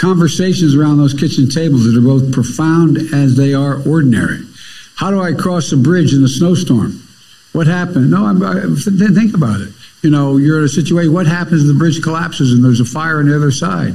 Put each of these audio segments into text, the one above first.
conversations around those kitchen tables that are both profound as they are ordinary. How do I cross a bridge in a snowstorm? What happened? No, I'm, I, think about it. You know, you're in a situation. What happens if the bridge collapses and there's a fire on the other side?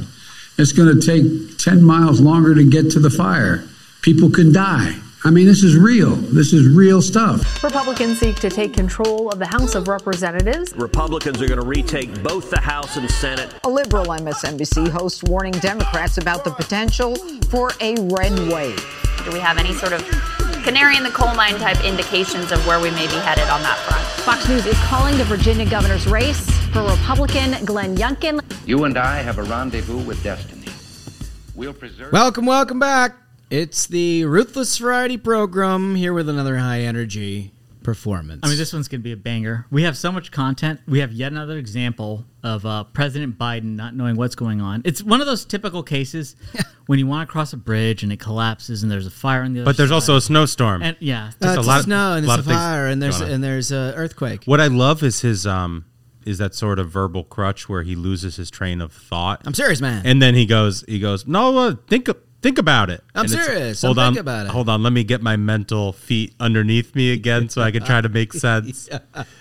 It's going to take 10 miles longer to get to the fire. People can die. I mean, this is real. This is real stuff. Republicans seek to take control of the House of Representatives. Republicans are going to retake both the House and Senate. A liberal MSNBC host warning Democrats about the potential for a red wave. Do we have any sort of canary in the coal mine type indications of where we may be headed on that front? Fox News is calling the Virginia governor's race for Republican Glenn Youngkin. You and I have a rendezvous with destiny. We'll preserve. Welcome, welcome back. It's the Ruthless Variety program here with another high energy performance. I mean, this one's going to be a banger. We have so much content. We have yet another example of uh, President Biden not knowing what's going on. It's one of those typical cases when you want to cross a bridge and it collapses and there's a fire on the other But there's side. also a snowstorm. And yeah, uh, a it's lot of- snow and there's of a things fire and there's and there's a earthquake. What I love is his um is that sort of verbal crutch where he loses his train of thought. I'm serious, man. and then he goes he goes no uh, think think about it I'm And it's, serious. I'm hold on about it. hold on let me get my mental feet underneath me again so i can try to make sense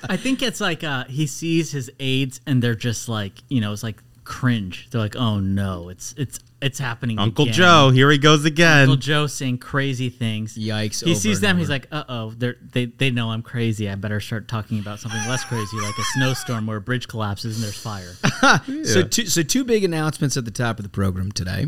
I think it's like uh, he sees his aides and they're just like, you know, it's like cringe. They're like, oh no, it's it's it's happening. uncle again. joe here he goes again Uncle Joe saying crazy things. Yikes, He over sees and them. over. He's like, uh oh, they they know I'm crazy. I better start talking about something less crazy, like a snowstorm where a bridge collapses and there's fire. So two so two big announcements at the top of the program today.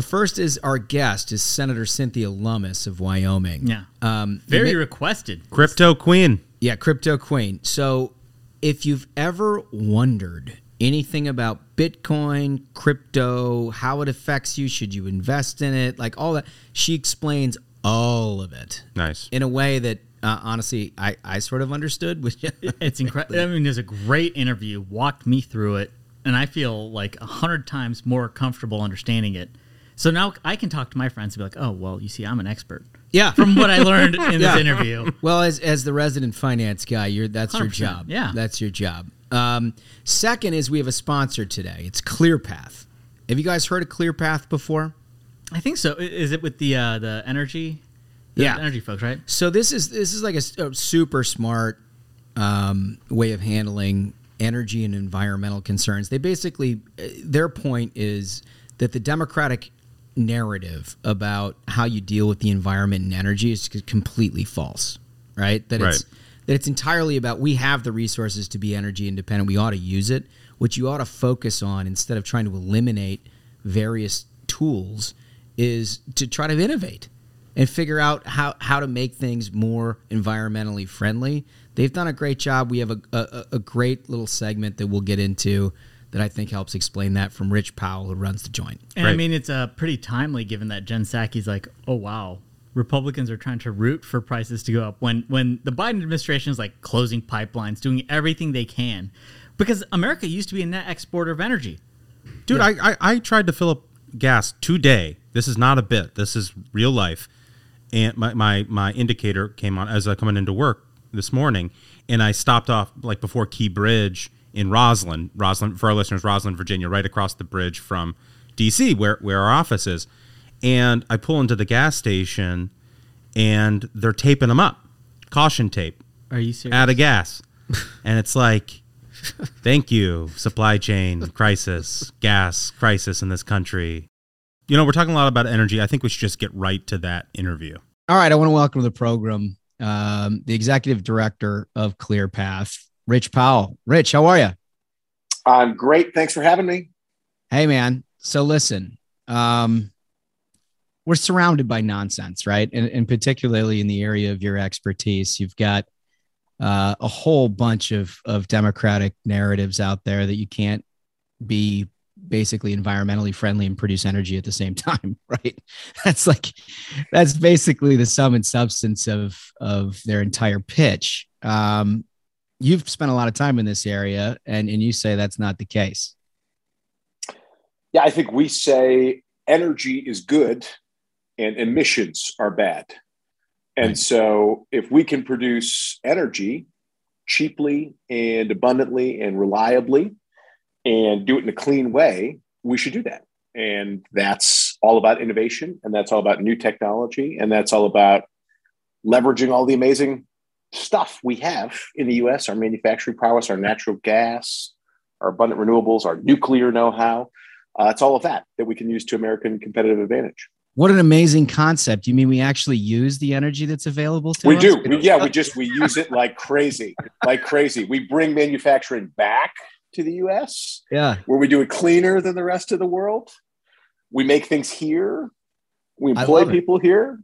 The first is our guest is Senator Cynthia Lummis of Wyoming. Yeah. Um, Very you may- requested. crypto queen Yeah, crypto queen. So if you've ever wondered anything about Bitcoin, crypto, how it affects you, should you invest in it, like all that, she explains all of it nice in a way that uh, honestly I, I sort of understood. Which It's incredible. I mean, there's a great interview. Walked me through it, and I feel like a hundred times more comfortable understanding it. So now I can talk to my friends and be like, "Oh, well, you see, I'm an expert." Yeah. from what I learned in Yeah. this interview. well, as as the resident finance guy, you're that's your 100%, job. yeah. that's your job. Um, second is we have a sponsor today. It's ClearPath. Have you guys heard of ClearPath before? I think so. Is it with the uh, the energy? the Yeah. energy folks, right? So this is this is like a super smart um, way of handling energy and environmental concerns. They basically uh, their point is that the Democratic narrative about how you deal with the environment and energy is completely false, right? That it's that it's entirely about we have the resources to be energy independent. We ought to use it. What you ought to focus on instead of trying to eliminate various tools is to try to innovate and figure out how, how to make things more environmentally friendly. They've done a great job. We have a, a, a great little segment that we'll get into that I think helps explain that from Rich Powell, who runs the joint. And I mean, it's uh, pretty timely given that Jen Psaki's like, "Oh wow, Republicans are trying to root for prices to go up." When when the Biden administration is like closing pipelines, doing everything they can, because America used to be a net exporter of energy. dude I, I i tried to fill up gas today this is not a bit this is real life and my, my my indicator came on as i coming into work this morning and i stopped off like before key bridge in rosslyn rosslyn for our listeners rosslyn virginia right across the bridge from dc where where our office is. And i pull into the gas station and they're taping them up caution tape Are you serious? out of gas. And it's like thank you supply chain crisis gas crisis in this country. You know we're talking a lot about energy. I think we should just get right to that interview. All right, I want to welcome to the program um, the executive director of ClearPath, Rich Powell. Rich, how are you? I'm great. Thanks for having me. Hey, man. So listen, um, we're surrounded by nonsense, right? And, and particularly in the area of your expertise, you've got uh, a whole bunch of of democratic narratives out there that you can't be basically environmentally friendly and produce energy at the same time, right? That's like that's basically the sum and substance of of their entire pitch. Um, you've spent a lot of time in this area, and and you say that's not the case. Yeah, I think we say energy is good and emissions are bad. And Right. so if we can produce energy cheaply and abundantly and reliably and do it in a clean way, we should do that. And that's all about innovation, and that's all about new technology, and that's all about leveraging all the amazing stuff we have in the US our manufacturing prowess, our natural gas, our abundant renewables, our nuclear know how. Uh, it's all of that that we can use to American competitive advantage. What an amazing concept! You mean we actually use the energy that's available to us? we us? do. We, yeah, we just we use it like crazy, like crazy. We bring manufacturing back to the U.S. Yeah, where we do it cleaner than the rest of the world. We make things here. We employ people here.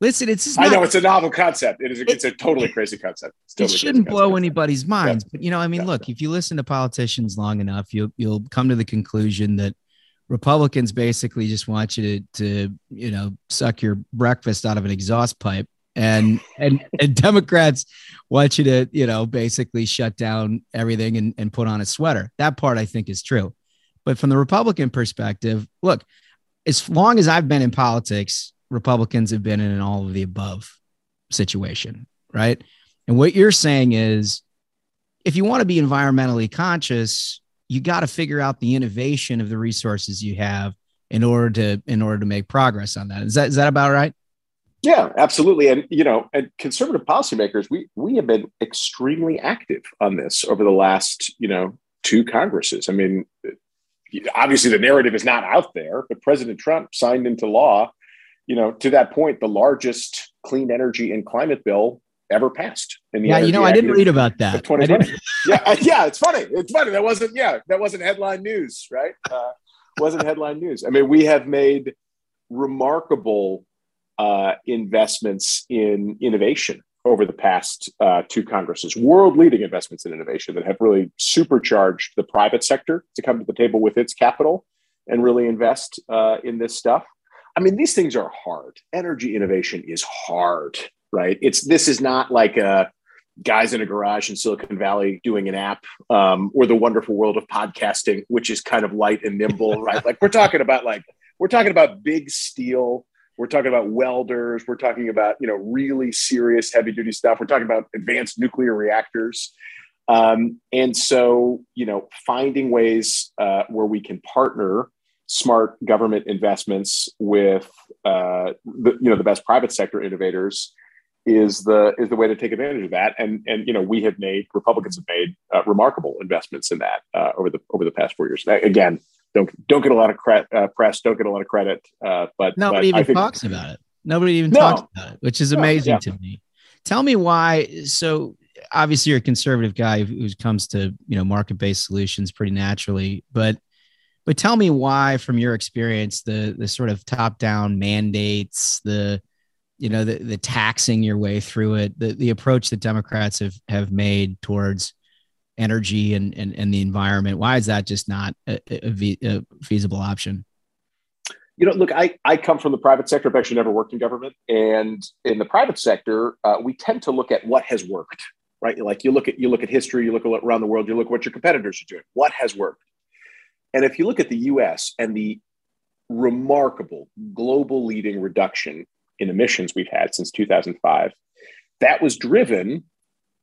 Listen, it's. Not, I know it's a novel concept. It is. It, it's a totally crazy concept. Totally it shouldn't blow concept. anybody's minds, yeah. but you know, I mean, yeah. look, if you listen to politicians long enough, you'll you'll come to the conclusion that Republicans basically just want you to, to you know suck your breakfast out of an exhaust pipe, and and and Democrats want you to you know basically shut down everything and, and put on a sweater. That part I think is true, but from the Republican perspective, look, as long as I've been in politics, Republicans have been in an all of the above situation, right? And what you're saying is, if you want to be environmentally conscious, you got to figure out the innovation of the resources you have in order to in order to make progress on that. Is that is that about right? Yeah, absolutely. And you know, and conservative policymakers, we we have been extremely active on this over the last you know two Congresses. I mean, obviously the narrative is not out there, but President Trump signed into law, you know, to that point, the largest clean energy and climate bill ever passed. In the yeah, you know, I didn't read about that. yeah, yeah, it's funny. It's funny. That wasn't yeah, that wasn't headline news, right? Uh, wasn't headline news. I mean, we have made remarkable uh, investments in innovation over the past uh, two Congresses, world leading investments in innovation that have really supercharged the private sector to come to the table with its capital and really invest uh, in this stuff. I mean, these things are hard. Energy innovation is hard right? It's this is not like a guys in a garage in Silicon Valley doing an app, um, or the wonderful world of podcasting, which is kind of light and nimble, right? Like we're talking about like we're talking about big steel. We're talking about welders. We're talking about you know really serious heavy duty stuff. We're talking about advanced nuclear reactors. Um, and so, you know, finding ways uh, where we can partner smart government investments with uh, the, you know the best private sector innovators is the is the way to take advantage of that. And and you know we have made Republicans have made uh, remarkable investments in that uh, over the over the past four years. Again, don't don't get a lot of cre- uh, press, don't get a lot of credit, uh, but nobody but even think, talks about it. Nobody even no, talks about it, which is amazing no, yeah. to me. Tell me why. So obviously you're a conservative guy who comes to you know market based solutions pretty naturally, but but tell me why, from your experience, the the sort of top down mandates, the you know the, the taxing your way through it the, the approach that democrats have have made towards energy and, and, and the environment. Why is that just not a, a, a feasible option? You know look I, I come from the private sector i've actually never worked in government. And in the private sector uh, we tend to look at what has worked right? Like you look at you look at history you look around the world you look at what your competitors are doing. What has worked and if you look at the us and the remarkable global leading reduction in emissions we've had since 2005, that was driven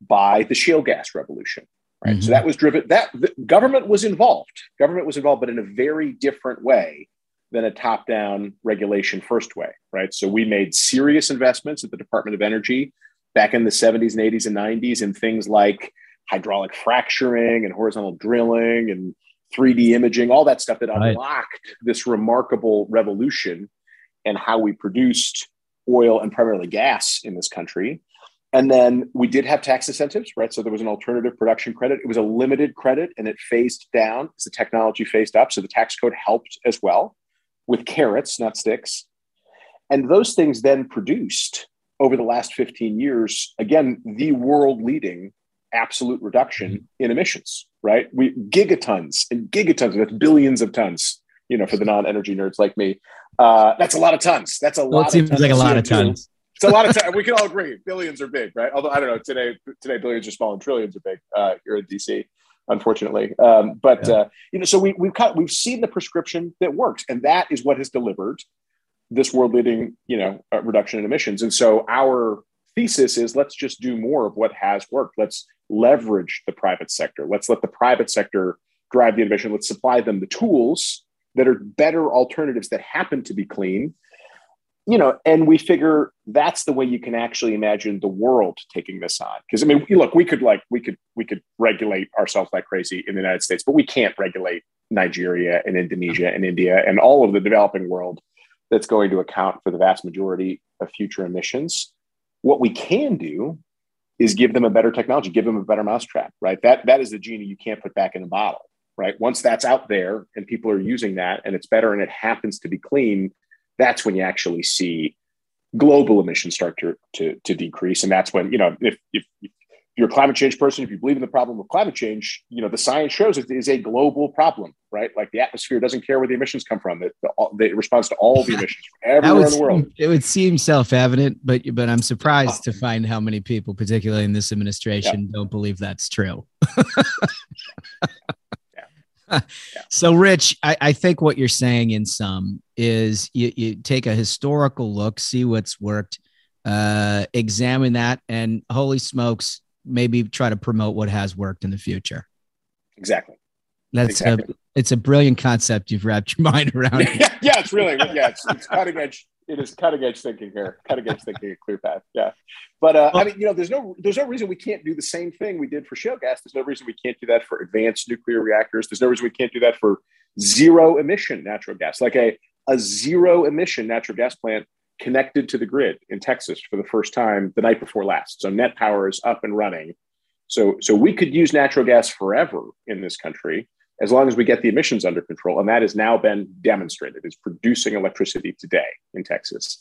by the shale gas revolution. Right. Mm-hmm. So that was driven that government was involved. Government was involved, but in a very different way than a top-down regulation first way. Right. So we made serious investments at the Department of Energy back in the 70s and 80s and 90s in things like hydraulic fracturing and horizontal drilling and 3D imaging, all that stuff that right. unlocked this remarkable revolution and how we produced oil and primarily gas in this country. And then we did have tax incentives, right? So there was an alternative production credit. It was a limited credit and it phased down as the technology phased up. So the tax code helped as well with carrots, not sticks. And those things then produced over the last 15 years, again, the world leading absolute reduction mm-hmm. in emissions, right? We gigatons and gigatons, that's billions of tons, you know, for the non-energy nerds like me, uh, that's a lot of tons. That's a well, lot. It seems like a lot of tons. It's a lot of tons. we can all agree billions are big, right? Although I don't know today. Today billions are small and trillions are big. Uh, here in DC, unfortunately. Um, but yeah. uh, you know, so we, we've cut, we've seen the prescription that works, and that is what has delivered this world-leading, you know, uh, reduction in emissions. And so our thesis is let's just do more of what has worked. Let's leverage the private sector. Let's let the private sector drive the innovation. Let's supply them the tools that are better alternatives that happen to be clean you know and we figure that's the way you can actually imagine the world taking this on because i mean look we could like we could we could regulate ourselves like crazy in the united states but we can't regulate nigeria and indonesia and india and all of the developing world that's going to account for the vast majority of future emissions what we can do is give them a better technology give them a better mousetrap right that that is the genie you can't put back in the bottle right? Once that's out there and people are using that and it's better and it happens to be clean, that's when you actually see global emissions start to, to, to decrease. And that's when, you know, if, if, if you're a climate change person, if you believe in the problem of climate change, you know, the science shows it is a global problem, right? Like the atmosphere doesn't care where the emissions come from. It, the, it responds to all the emissions from everywhere in the world. It would seem self-evident, but but I'm surprised to find how many people, particularly in this administration, yeah. don't believe that's true. so rich I, I, think what you're saying in some is you, you take a historical look see what's worked uh, examine that and holy smokes maybe try to promote what has worked in the future exactly that's exactly. a it's a brilliant concept you've wrapped your mind around yeah, yeah it's really yeah it's, it's cutting edge it is cutting edge thinking here, cutting edge thinking at ClearPath. Yeah, but uh, I mean, you know, there's no there's no reason we can't do the same thing we did for shale gas. There's no reason we can't do that for advanced nuclear reactors. There's no reason we can't do that for zero emission natural gas, like a a zero emission natural gas plant connected to the grid in Texas for the first time the night before last. So NET Power is up and running. So so we could use natural gas forever in this country as long as we get the emissions under control. And that has now been demonstrated. It's producing electricity today in Texas.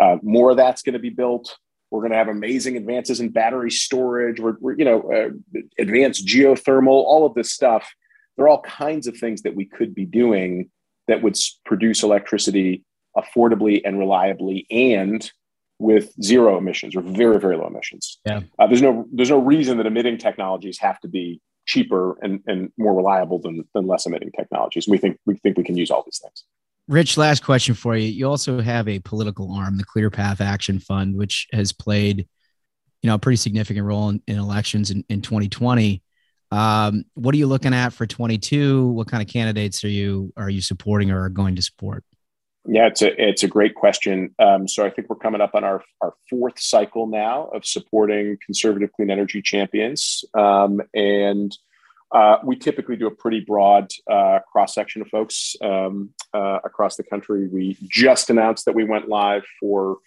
Uh, more of that's going to be built. We're going to have amazing advances in battery storage. We're, we're you know, uh, advanced geothermal, all of this stuff. There are all kinds of things that we could be doing that would produce electricity affordably and reliably and with zero emissions or very very low emissions. Yeah. Uh, there's no there's no reason that emitting technologies have to be cheaper and, and more reliable than, than less emitting technologies. We think we think we can use all these things. Rich, last question for you. You also have a political arm, the ClearPath Action Fund, which has played, you know, a pretty significant role in, in elections in, in 2020. Um, what are you looking at for 22? What kind of candidates are you are you supporting or are going to support? Yeah, it's a it's a great question. Um, so I think we're coming up on our our fourth cycle now of supporting conservative clean energy champions, um, and uh, we typically do a pretty broad uh, cross section of folks um, uh, across the country. We just announced that we went live for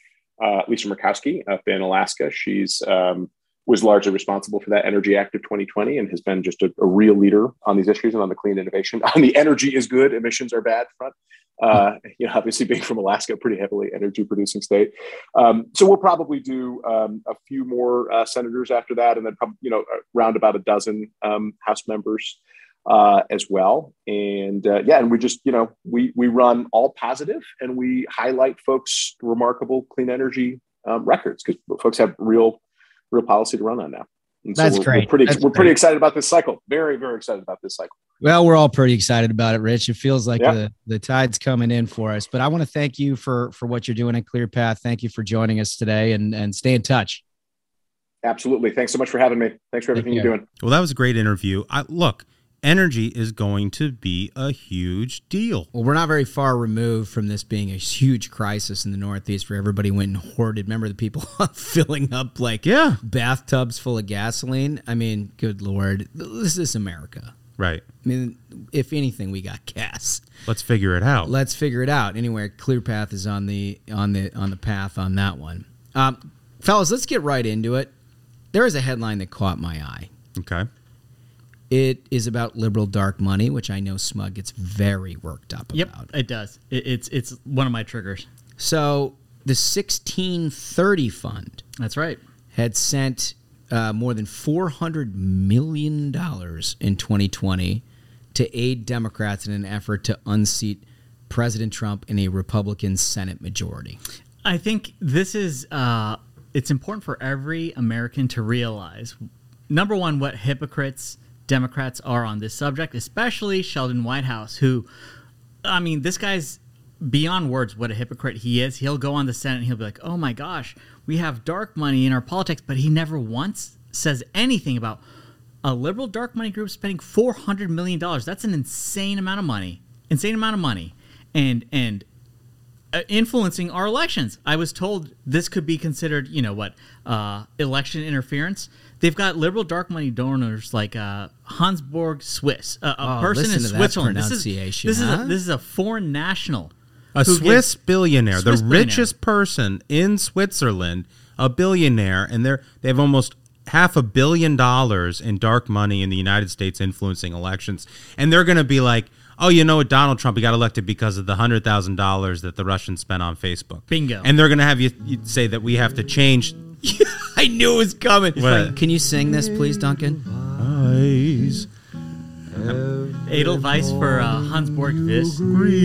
uh, Lisa Murkowski up in Alaska. She's um, was largely responsible for that Energy Act of 2020 and has been just a, a, real leader on these issues and on the clean innovation, on the energy is good, emissions are bad front. Uh, you know, obviously being from Alaska, pretty heavily energy producing state. Um, so we'll probably do um, a few more uh, senators after that, and then probably you know around about a dozen um, House members uh, as well. And uh, yeah, and we just you know we we run all positive, and we highlight folks' remarkable clean energy um, records because folks have real real policy to run on now. And That's so we're, great. We're pretty, That's we're great. excited about this cycle. Very, very excited about this cycle. Well, we're all pretty excited about it, Rich. It feels like Yeah. the, the tide's coming in for us. But I want to thank you for for what you're doing at ClearPath. Thank you for joining us today and, and stay in touch. Absolutely. Thanks so much for having me. Thanks for everything you're doing. Well, that was a great interview. I, look, energy is going to be a huge deal. Well, we're not very far removed from this being a huge crisis in the Northeast where everybody went and hoarded. Remember the people filling up like Yeah. bathtubs full of gasoline? I mean, good Lord. This is America. Right. I mean, if anything, we got gas. Let's figure it out. Let's figure it out. Anyway, ClearPath is on the on the on the path on that one. Um, fellas, let's get right into it. There is a headline that caught my eye. Okay. It is about liberal dark money, which I know Smug gets very worked up Yep, about. it does. It, it's it's one of my triggers. So the 1630 fund That's right. had sent uh, more than $400 million in 2020 to aid Democrats in an effort to unseat President Trump in a Republican Senate majority. I think this is uh, it's important for every American to realize number one what hypocrites Democrats are on this subject, especially Sheldon Whitehouse, who I mean, this guy's beyond words what a hypocrite he is. He'll go on the Senate and he'll be like, "Oh my gosh, we have dark money in our politics," but he never once says anything about a liberal dark money group spending four hundred million dollars. That's an insane amount of money insane amount of money and and uh, influencing our elections. I was told this could be considered, you know, what uh, election interference. They've got liberal dark money donors like uh, Hansjörg Swiss, uh, a Oh, person in listen to that Switzerland. This is this is a, this is a foreign national, A Swiss billionaire, Swiss the billionaire. richest person in Switzerland, a billionaire, and they're they have almost half a billion dollars in dark money in the United States influencing elections, and they're going to be like, oh, you know what, Donald Trump, he got elected because of the hundred thousand dollars that the Russians spent on Facebook. Bingo. And they're going to have you say that we have to change. I knew it was coming. What? Can you sing this, please, Duncan? Eyes. Edelweiss for uh, Hansjörg Wyss.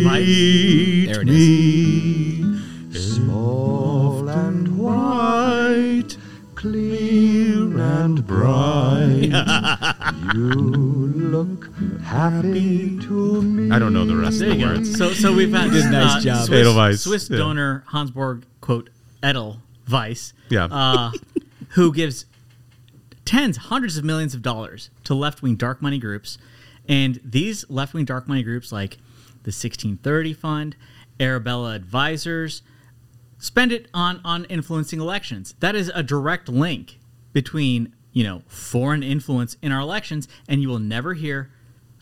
Weiss. There it is. Small and white, clear and bright. you look happy to me. I don't know the rest There of the words. So, so we've got did a nice uh, job. Swiss, Edelweiss, Swiss yeah. donor Hansjörg quote Edelweiss, Yeah. uh, who gives tens, hundreds of millions of dollars to left wing dark money groups, and these left wing dark money groups like the 1630 Fund, Arabella Advisors, spend it on on influencing elections. That is a direct link between you know foreign influence in our elections, and you will never hear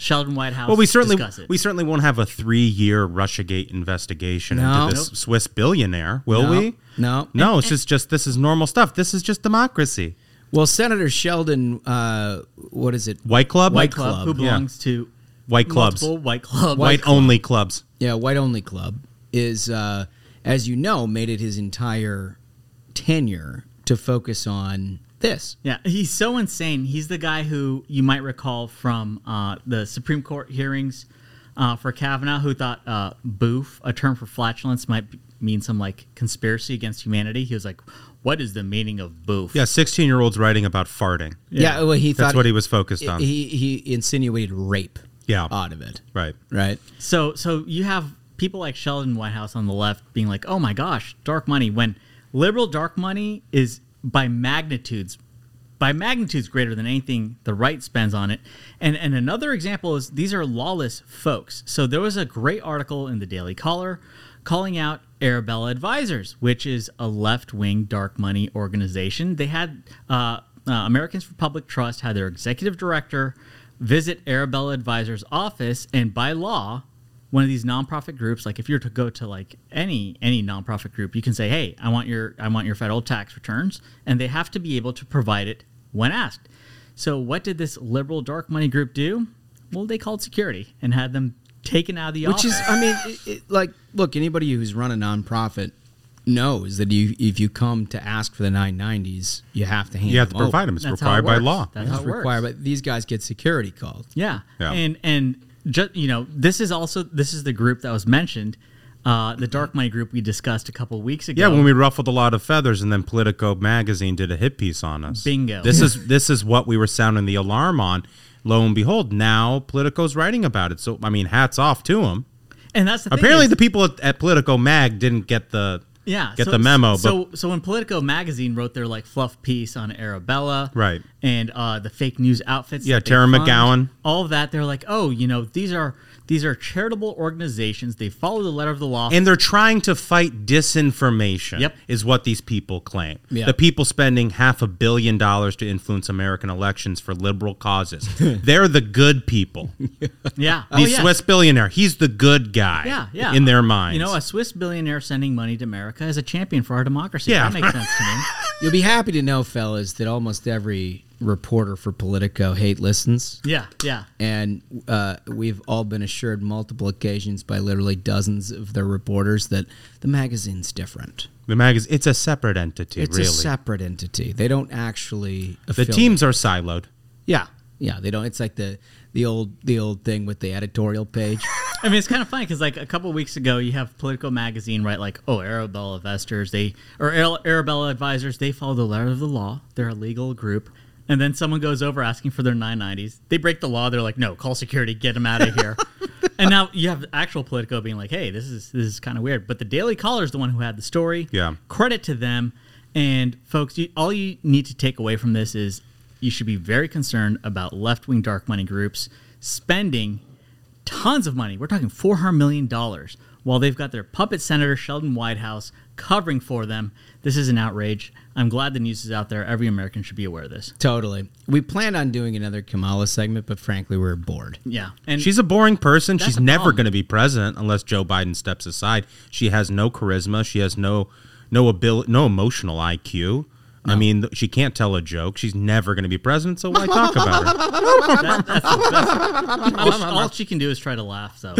Sheldon Whitehouse. Well, we certainly discuss it. we certainly won't have a three-year RussiaGate investigation No. into this Nope. Swiss billionaire, will No. we? No. No, it's just just this is normal stuff. This is just democracy. Well, Senator Sheldon, uh, what is it? White Club, White Club, who Yeah. belongs to White clubs, multiple White Club, white only clubs. Yeah, White Only Club is, uh, as you know, made it his entire tenure to focus on this. Yeah, he's so insane. He's the guy who you might recall from uh, the Supreme Court hearings uh, for Kavanaugh, who thought uh, "boof," a term for flatulence, might b- mean some like conspiracy against humanity. He was like, "What is the meaning of boof?" Yeah, sixteen-year-olds writing about farting. Yeah, well, he That's what he was focused on. He he insinuated rape. Yeah. out of it. Right. Right. So so you have people like Sheldon Whitehouse on the left being like, "Oh my gosh, dark money." When liberal dark money is by magnitudes by magnitudes greater than anything the right spends on it. And and another example is these are lawless folks. So there was a great article in the Daily Caller calling out Arabella Advisors, which is a left-wing dark money organization. They had uh, uh, Americans for Public Trust had their executive director visit Arabella Advisors' office, and by law, one of these nonprofit groups, like if you're to go to like any any nonprofit group, you can say, "Hey, I want your I want your federal tax returns," and they have to be able to provide it when asked. So, what did this liberal dark money group do? Well, they called security and had them taken out of the Which office. is, I mean, it, it, like, look, anybody who's run a nonprofit knows that you, if you come to ask for the 990s, you have to hand You have to them over. provide them. It's That's how it required by works. law. That's It's how it works. required, but these guys get security called. Yeah. Yeah. And and just you know, this is also this is the group that was mentioned, uh, the dark money group we discussed a couple weeks ago. Yeah, when we ruffled a lot of feathers, and then Politico magazine did a hit piece on us. Bingo. This is this is what we were sounding the alarm on. Lo and behold, now Politico's writing about it. So I mean, hats off to them. and that's the thing Apparently, is- the people at, at Politico Mag didn't get the yeah get so- the memo. So but so when Politico magazine wrote their like fluff piece on Arabella, Right. and uh, the fake news outfits, Yeah, Tara McGowan. all of that, they're like, oh, you know, these are these are charitable organizations. They follow the letter of the law. and they're trying to fight disinformation. Yep. is what these people claim. Yeah. The people spending half a billion dollars to influence American elections for liberal causes. they're the good people. yeah, The oh, yeah. Swiss billionaire, he's the good guy. Yeah, yeah. In their minds, You know, a Swiss billionaire sending money to America is a champion for our democracy. Yeah. That makes sense to me. You'll be happy to know, fellas, that almost every reporter for Politico hate listens. Yeah, yeah. And uh, we've all been assured multiple occasions by literally dozens of their reporters that the magazine's different. the magazine. It's a separate entity. It's really, a separate entity. They don't actually. the affiliate. teams are siloed. Yeah, yeah. They don't. It's like the the old the old thing with the editorial page. I mean, it's kind of funny because like a couple weeks ago, you have Politico magazine write like, "Oh, Arabella investors, they or Arabella advisors, they follow the letter of the law. They're a legal group." And then someone goes over asking for their 990s. They break the law. They're like, "No, call security, get them out of here." and now you have actual Politico being like, "Hey, this is this is kind of weird." But the Daily Caller is the one who had the story. Yeah. Credit to them. And folks, you, all you need to take away from this is you should be very concerned about left wing dark money groups spending tons of money. We're talking four hundred million dollars, while they've got their puppet senator Sheldon Whitehouse covering for them. This is an outrage. I'm glad the news is out there. Every American should be aware of this. Totally. We planned on doing another Kamala segment, but frankly, we're bored. Yeah, and she's a boring person. She's never going to be president unless Joe Biden steps aside. She has no charisma. She has no no ability, no emotional IQ. I mean, she can't tell a joke. She's never going to be president. So why talk about her? That- that's the best. all, she, all she can do is try to laugh. So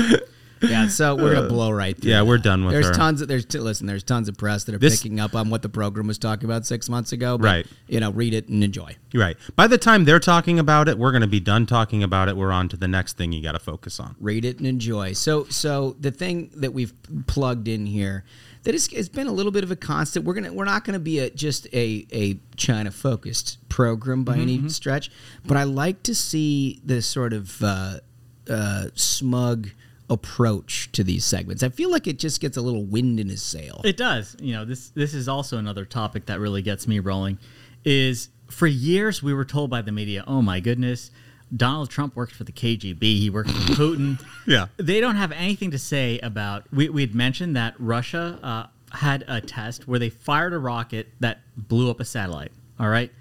Yeah, so we're gonna blow right through. Yeah, we're done with there's her. tons of there's t- listen. There's tons of press that are This- picking up on what the program was talking about six months ago. But, Right. You know, read it and enjoy. Right. By the time they're talking about it, we're going to be done talking about it. We're on to the next thing you got to focus on. read it and enjoy. So, so the thing that we've plugged in here that is, has been a little bit of a constant. We're gonna we're not gonna be a just a a China focused program by any stretch, but I like to see this sort of uh, uh, smug approach to these segments. I feel like it just gets a little wind in his sail. It does. You know, this this is also another topic that really gets me rolling. Is for years we were told by the media, "Oh my goodness, Donald Trump worked for the KGB. He worked for Putin." Yeah. They don't have anything to say about. We we had mentioned that Russia uh, had a test where they fired a rocket that blew up a satellite. All right,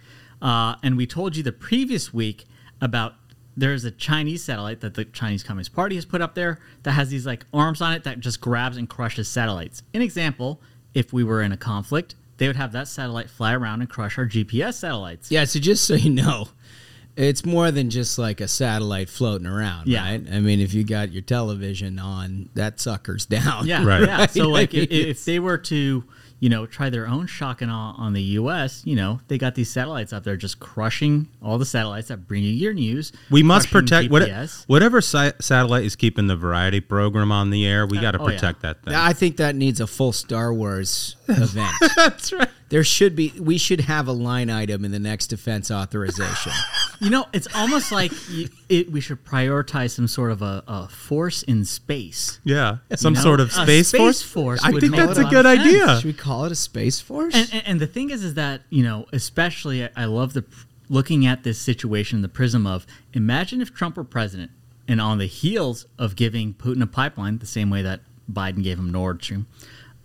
uh, and we told you the previous week about there's a Chinese satellite that the Chinese Communist Party has put up there that has these like arms on it that just grabs and crushes satellites. An example, if we were in a conflict, they would have that satellite fly around and crush our GPS satellites. Yeah, so just so you know, it's more than just like a satellite floating around, Yeah. right? I mean, if you got your television on, that sucker's down. Yeah, Right. yeah. So like, if, if they were to, you know, try their own shock and awe on the U.S., you know, they got these satellites up there just crushing all the satellites that bring you your news. We must protect what, whatever si- satellite is keeping the variety program on the air. We uh, got to oh, yeah. protect that thing. I think that needs a full Star Wars event. That's right. there should be, we should have a line item in the next defense authorization. You know, it's almost like y it, we should prioritize some sort of a, a force in space. Yeah, some know, sort of a space, space force. force I think that's a a good of sense. idea. should we call it a space force? And, and, and the thing is, is that you know, especially I, I love the looking at this situation, in the prism of imagine if Trump were president, and on the heels of giving Putin a pipeline, the same way that Biden gave him Nord Stream,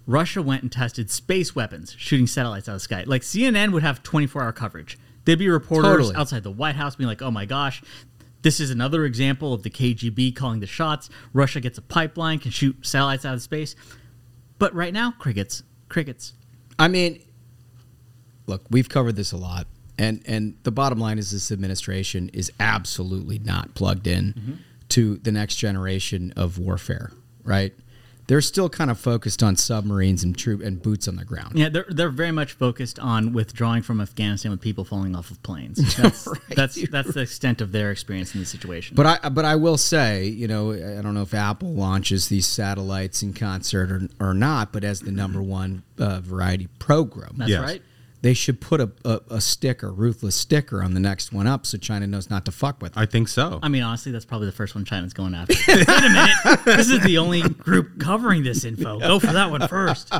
Russia went and tested space weapons, shooting satellites out of the sky. Like CNN would have 24 hour coverage. There'd be reporters Totally. outside the White House being like, oh my gosh, this is another example of the KGB calling the shots. Russia gets a pipeline, can shoot satellites out of space. But right now, crickets. Crickets. I mean, look, we've covered this a lot, and and the bottom line is this administration is absolutely not plugged in mm-hmm. to the next generation of warfare. Right? They're still kind of focused on submarines and troop and boots on the ground. Yeah, they're they're very much focused on withdrawing from Afghanistan with people falling off of planes. That's Right, that's that's the extent of their experience in the situation. But I but I will say, you know, I don't know if Apple launches these satellites in concert or, or not, but as the number one uh, variety program, that's Yes. right. They should put a, a, a sticker, ruthless sticker, on the next one up, so China knows not to fuck with. It. I think so. I mean, honestly, that's probably the first one China's going after. Wait a minute, this is the only group covering this info. Go for that one first.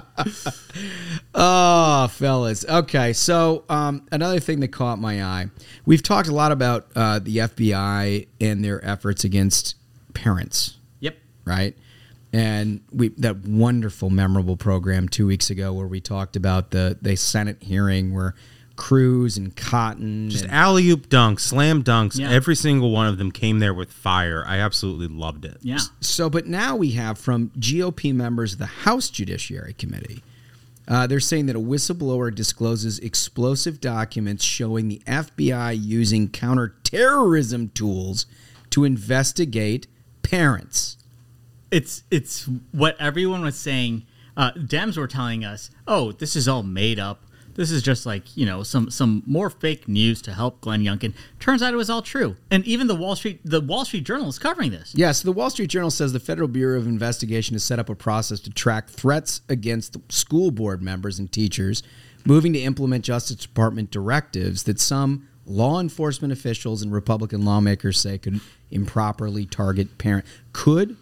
Oh, fellas. Okay, so um, another thing that caught my eye. We've talked a lot about uh, the FBI and their efforts against parents, Yep. right? And we that wonderful, memorable program two weeks ago where we talked about the the Senate hearing where Cruz and Cotton Just alley oop dunks, slam dunks. Yeah. Every single one of them came there with fire. I absolutely loved it. Yeah. So, but now we have from GOP members of the House Judiciary Committee. Uh, they're saying that a whistleblower discloses explosive documents showing the FBI using counterterrorism tools to investigate parents. It's it's what everyone was saying. Uh, Dems were telling us, "Oh, this is all made up. This is just like you know some some more fake news to help Glenn Youngkin." Turns out it was all true, and even the Wall Street the Wall Street Journal is covering this. Yes, the Wall Street Journal says the Federal Bureau of Investigation has set up a process to track threats against school board members and teachers moving to implement Justice Department directives that some law enforcement officials and Republican lawmakers say could improperly target parent could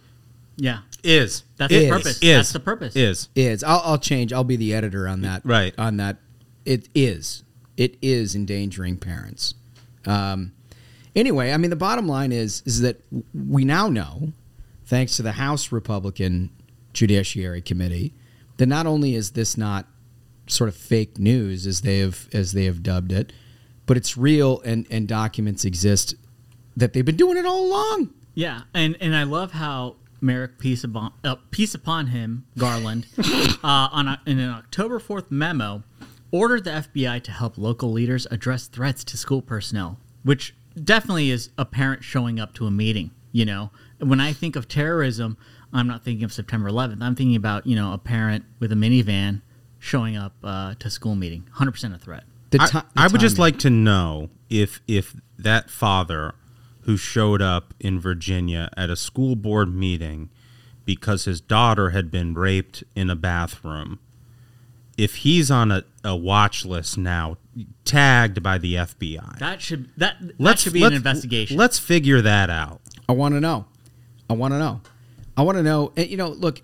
Yeah, Is that's Is. the purpose. Is. That's the purpose. is is I'll, I'll change I'll be the editor on that Right. on that it is it is endangering parents um, anyway I mean the bottom line is is that we now know thanks to the House Republican Judiciary Committee, that not only is this not sort of fake news as they have as they have dubbed it, but it's real and and documents exist that they've been doing it all along. Yeah, and and I love how Merrick peace upon uh, peace upon him Garland uh, on a, in an October fourth memo ordered the FBI to help local leaders address threats to school personnel, which definitely is a parent showing up to a meeting. You know, when I think of terrorism, I'm not thinking of September 11th. I'm thinking about you know a parent with a minivan showing up uh, to school meeting. 100 percent a threat. I, I would just like to know if if that father who showed up in Virginia at a school board meeting because his daughter had been raped in a bathroom, if he's on a, a watch list now, tagged by the FBI. That should that that should be an let's- investigation. Let's figure that out. I want to know. I want to know. I want to know. and, You know, look,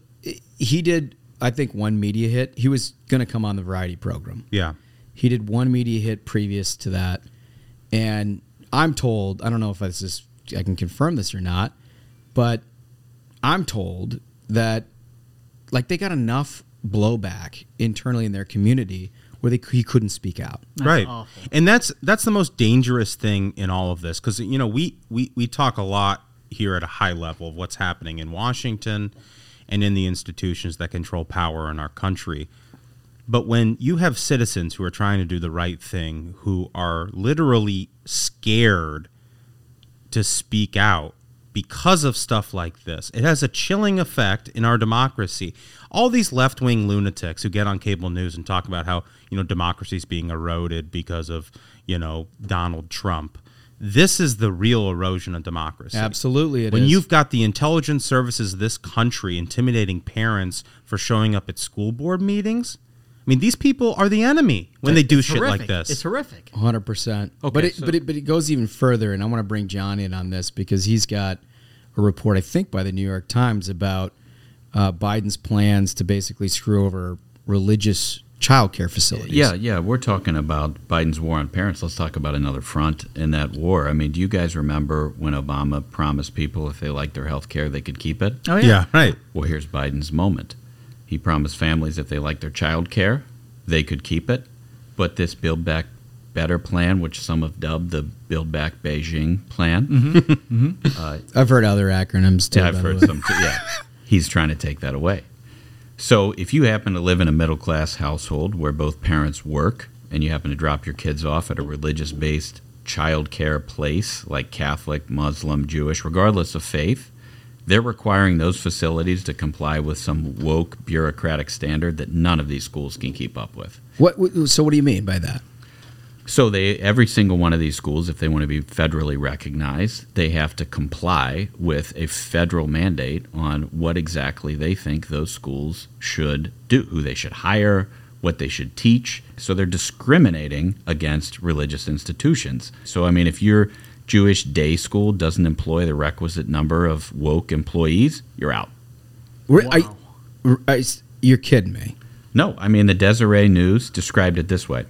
he did. I think one media hit. He was going to come on the variety program. Yeah. He did one media hit previous to that, and I'm told. I don't know if this is. I can confirm this or not, but I'm told that like they got enough blowback internally in their community where they he couldn't speak out. right and that's that's the most dangerous thing in all of this because you know we, we we talk a lot here at a high level of what's happening in washington and in the institutions that control power in our country but when you have citizens who are trying to do the right thing who are literally scared to speak out because of stuff like this. It has a chilling effect in our democracy. All these left-wing lunatics who get on cable news and talk about how, you know, democracy is being eroded because of, you know, Donald Trump. This is the real erosion of democracy. Absolutely it when is. you've got the intelligence services of this country intimidating parents for showing up at school board meetings, mean, these people are the enemy when they do It's shit like this. It's horrific. hundred percent. Okay, but it, so- but it, but it goes even further, and I want to bring John in on this because he's got a report, I think, by the New York Times about uh, Biden's plans to basically screw over religious childcare facilities. Yeah, yeah, we're talking about Biden's war on parents. Let's talk about another front in that war. I mean, do you guys remember when Obama promised people if they liked their health care, they could keep it? Oh yeah. Yeah, right. Well, here's Biden's moment. He promised families if they liked their child care, they could keep it. But this Build Back Better plan, which some have dubbed the Build Back Beijing plan, Mm-hmm. uh, I've heard other acronyms too. yeah, I've heard some. Too, yeah, he's trying to take that away. So if you happen to live in a middle class household where both parents work, and you happen to drop your kids off at a religious based child care place like Catholic, Muslim, Jewish, regardless of faith, they're requiring those facilities to comply with some woke bureaucratic standard that none of these schools can keep up with. What? So what do you mean by that? So they every single one of these schools, if they want to be federally recognized, they have to comply with a federal mandate on what exactly they think those schools should do, who they should hire, what they should teach. So they're discriminating against religious institutions. So I mean, if your Jewish day school doesn't employ the requisite number of woke employees, you're out. We're- I- I- you're kidding me. No, I mean the Deseret News described it this way.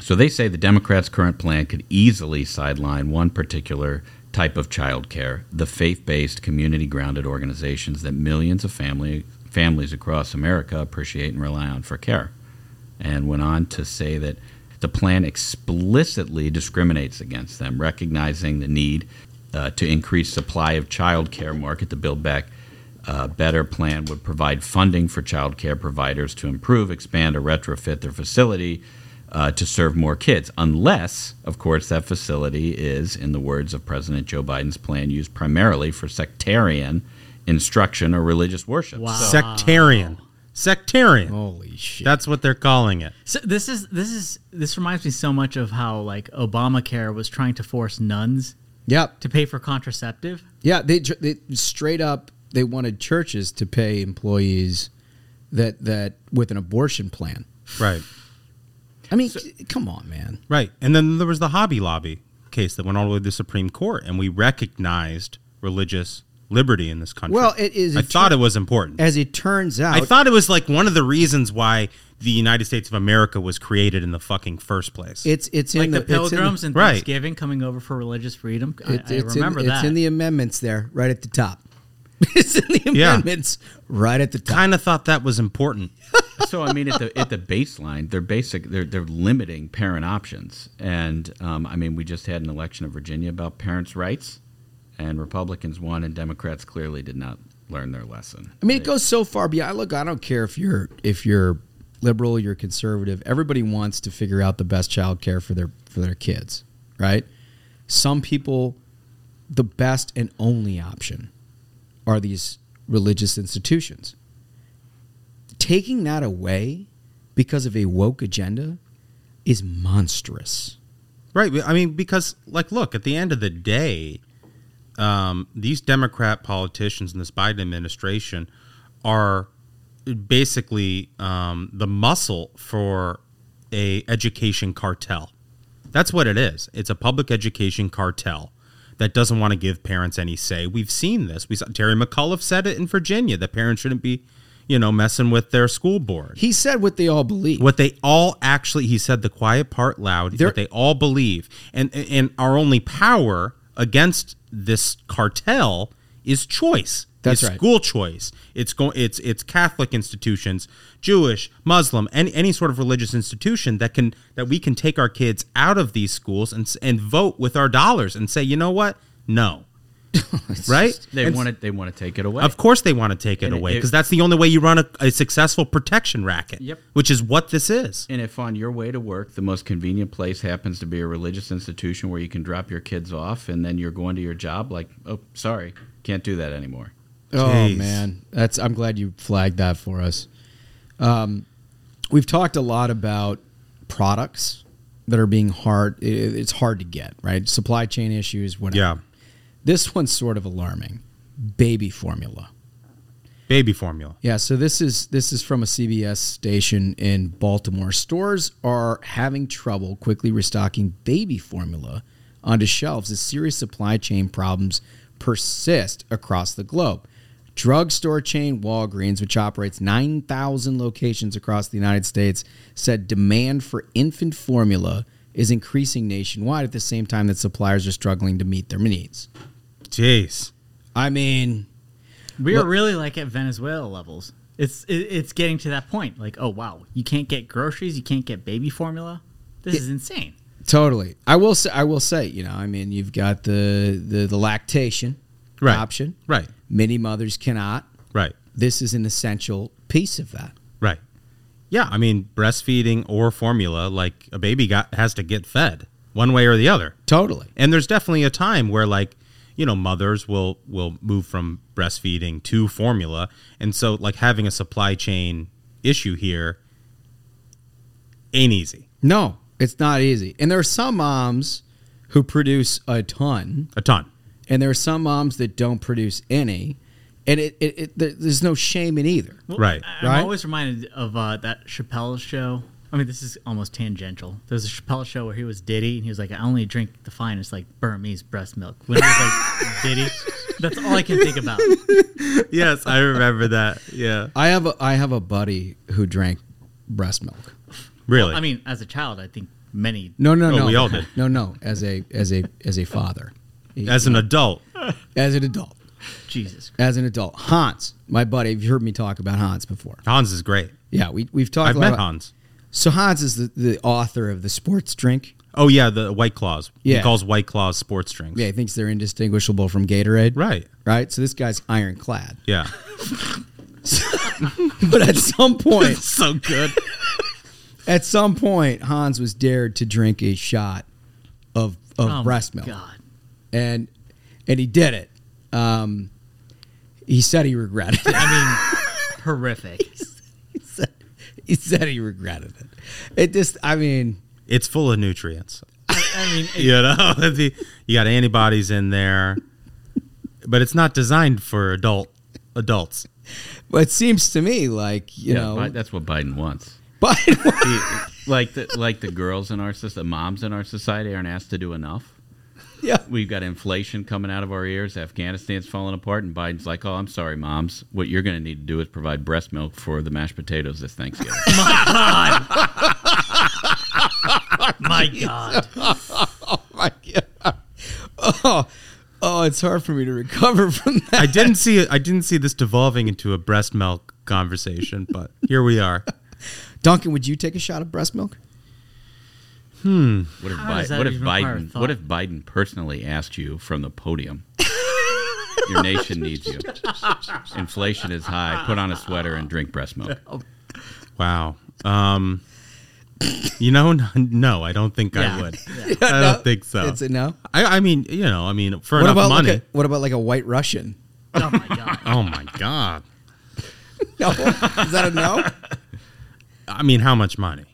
So they say the Democrats' current plan could easily sideline one particular type of child care, the faith-based, community-grounded organizations that millions of family families across America appreciate and rely on for care. And went on to say that the plan explicitly discriminates against them, recognizing the need uh, to increase supply of child care market to build back a better plan would provide funding for child care providers to improve, expand, or retrofit their facility uh, to serve more kids, unless, of course, that facility is, in the words of President Joe Biden's plan, used primarily for sectarian instruction or religious worship. Wow! Sectarian. Sectarian. Holy shit. That's what they're calling it. So this is this is this reminds me so much of how like Obamacare was trying to force nuns Yep. to pay for contraceptive. Yeah, they, they straight up they wanted churches to pay employees that that with an abortion plan. Right. I mean, c- come on, man. Right. And then there was the Hobby Lobby case that went all the way to the Supreme Court, and we recognized religious liberty in this country. Well, it is. I thought it was important. As it turns out, I thought it was like one of the reasons why the United States of America was created in the fucking first place. it's it's like in the, the, it's in the- pilgrims and right. Thanksgiving coming over for religious freedom. I, It- I it's remember in, that. It's in the amendments there, right at the top. it's in the Yeah. amendments right at the top. Kind of thought that was important. so I mean, at the at the baseline, they're basic. They're they're limiting parent options, and um, I mean, we just had an election in Virginia about parents' rights, and Republicans won, and Democrats clearly did not learn their lesson. I mean, it goes so far beyond. Look, I don't care if you're if you're liberal, you're conservative. Everybody wants to figure out the best child care for their for their kids, right? Some people, the best and only option are these religious institutions. Taking that away because of a woke agenda is monstrous. Right. I mean, because, like, look, at the end of the day, um, these Democrat politicians in this Biden administration are basically um, the muscle for a education cartel. That's what it is. It's a public education cartel that doesn't want to give parents any say. We've seen this. We saw Terry McAuliffe said it in Virginia that parents shouldn't be, you know, messing with their school board. He said what they all believe. What they all actually, he said the quiet part loud, what they all believe. And and our only power against this cartel is choice. That's it's right. school choice. It's go, it's it's Catholic institutions, Jewish, Muslim, any any sort of religious institution that can that we can take our kids out of these schools and and vote with our dollars and say, you know what? No. right? They want to they want to take it away. Of course, they want to take it And away because that's the only way you run a, a successful protection racket. Yep. Which is what this is. And if on your way to work, the most convenient place happens to be a religious institution where you can drop your kids off, and then you're going to your job, like, oh, sorry, can't do that anymore. Oh man, that's I'm glad you flagged that for us. Um, we've talked a lot about products that are being hard. i- It's hard to get right, supply chain issues. Whatever. Yeah. This one's sort of alarming. Baby formula. Baby formula. Yeah, so this is this is from a CBS station in Baltimore. Stores are having trouble quickly restocking baby formula onto shelves as serious supply chain problems persist across the globe. Drugstore chain Walgreens, which operates 9,000 locations across the United States, said demand for infant formula is increasing nationwide at the same time that suppliers are struggling to meet their needs. Jeez. I mean, We Look- are really like at Venezuela levels. It's it, it's getting to that point. Like, oh wow, you can't get groceries, you can't get baby formula. This is insane. Totally. I will say. I will say. You know. I mean, you've got the the, the lactation Right. option. Right. Many mothers cannot. Right. This is an essential piece of that. Right. Yeah, I mean, breastfeeding or formula, like a baby got has to get fed one way or the other. Totally. And there's definitely a time where like, you know, mothers will will move from breastfeeding to formula, and so like having a supply chain issue here ain't easy. No, it's not easy. And there are some moms who produce a ton, A ton. and there are some moms that don't produce any. And it, it, it there's no shame in either. Well, Right. I'm Right? always reminded of uh, that Chappelle show. I mean, this is almost tangential. There's a Chappelle show where he was Diddy, and he was like, "I only drink the finest, like Burmese breast milk." When he was like Diddy, that's all I can think about. yes, I remember that. Yeah. I have a I have a buddy who drank breast milk. Really? I mean, as a child, I think many. No, no, Oh, no. we all did. No, no. As a as a as a father. As an adult. As an adult. Jesus. As an adult. Hans, my buddy, you've heard me talk about Hans before. Hans is great. Yeah, we we've talked I've a lot met about- Hans. So Hans is the, the author of the sports drink. Oh yeah, the White Claws. Yeah. He calls White Claws sports drinks. Yeah, he thinks they're indistinguishable from Gatorade. Right. Right? So this guy's ironclad. Yeah. But at some point so good. at some point Hans was dared to drink a shot of of Oh breast milk. God. And and he did it. Um he said he regretted it. I mean, horrific. He, said, he regretted it. It just I mean It's full of nutrients. I mean, it- You know, The- you got antibodies in there, but it's not designed for adult adults. but it seems to me like, you yeah, know Bi- that's what Biden wants. Biden He- like the like the girls in our society, the moms in our society aren't asked to do enough. Yeah. We've got inflation coming out of our ears. Afghanistan's falling apart, and Biden's like, "Oh, I'm sorry, moms. What you're going to need to do is provide breast milk for the mashed potatoes this Thanksgiving." my God. my God. oh my god. Oh, oh, Oh, it's hard for me to recover from that. I didn't see it. I didn't see this devolving into a breast milk conversation, but here we are. Duncan, would you take a shot of breast milk? Hmm. What if, How Bi- what if Biden? What if Biden personally asked you from the podium? Your nation needs you. Inflation is high. Put on a sweater and drink breast milk. Wow. Um, you know, no, I don't think Yeah. I would. Yeah. I don't think so. it's a no? I, I mean, you know, I mean, for what enough about money. Like a, what about like a white Russian? Oh my god. oh my god. No, is that a no? I mean, how much money?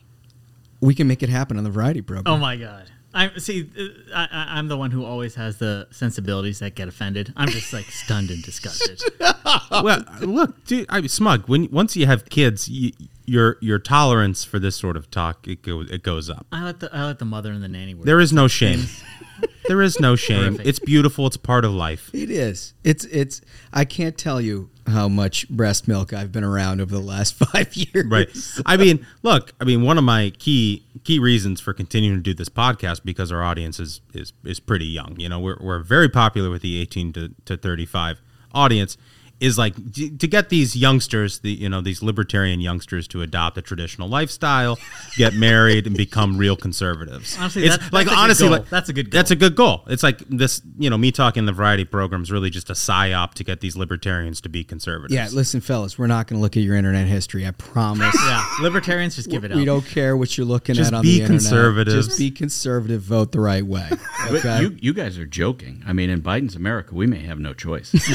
We can make it happen on the variety program. Oh my god. I see. uh, I, I, I'm the one who always has the sensibilities that get offended. I'm just like stunned and disgusted. well, look, dude, I mean, smug. When once you have kids, you, your your tolerance for this sort of talk it goes it goes up. I let the I let the mother and the nanny work. There is no shame. there is no shame. Terrific. It's beautiful. It's part of life. It is. It's it's. I can't tell you how much breast milk I've been around over the last five years. Right. I mean, look. I mean, one of my key key reasons for continuing to do this podcast because our audience is is is pretty young. You know, we're we're very popular with the eighteen to, to thirty five audience. Is like to get these youngsters, the you know these libertarian youngsters, to adopt a traditional lifestyle, get married, and become real conservatives. Honestly, it's that- like that's a good honestly, goal. like, That's a good That's a good goal. It's like this, you know, me talking the variety program is really just a psyop to get these libertarians to be conservatives. Yeah, listen, fellas, we're not going to look at your internet history. I promise. yeah, libertarians just give it up. We don't care what you're looking Just at on be the internet. conservatives. Just be conservative. Vote the right way. But Okay. you, you guys are joking. I mean, in Biden's America, we may have no choice.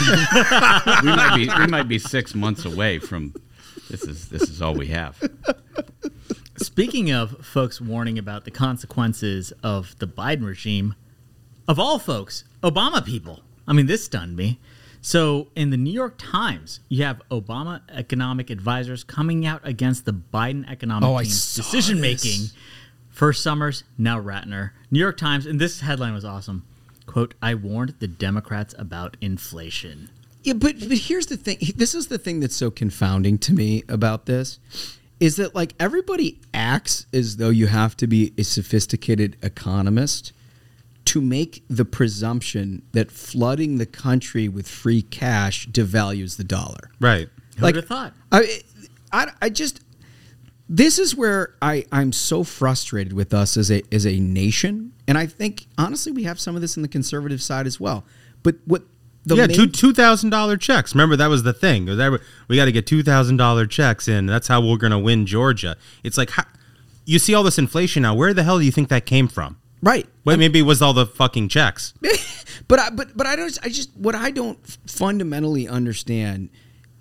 we might be we might be six months away from this is this is all we have. Speaking of folks warning about the consequences of the Biden regime, of all folks, Obama people. I mean, this stunned me. So, in the New York Times, you have Obama economic advisors coming out against the Biden economic Oh, team's decision making. First Summers, now Rattner. New York Times, and this headline was awesome. Quote, I warned the Democrats about inflation. Yeah, but but here's the thing. This is the thing that's so confounding to me about this is that like everybody acts as though you have to be a sophisticated economist to make the presumption that flooding the country with free cash devalues the dollar. Right. Who would have thought? I, I, I just this is where I I'm so frustrated with us as a as a nation, and I think honestly we have some of this in the conservative side as well. But what the yeah, main- two two thousand dollar checks. Remember that was the thing. That- We got to get two thousand dollar checks in. That's how we're going to win Georgia. It's like how, you see all this inflation now. Where the hell do you think that came from? right. Well, maybe it was all the fucking checks. But I, but but I don't. I just what I don't fundamentally understand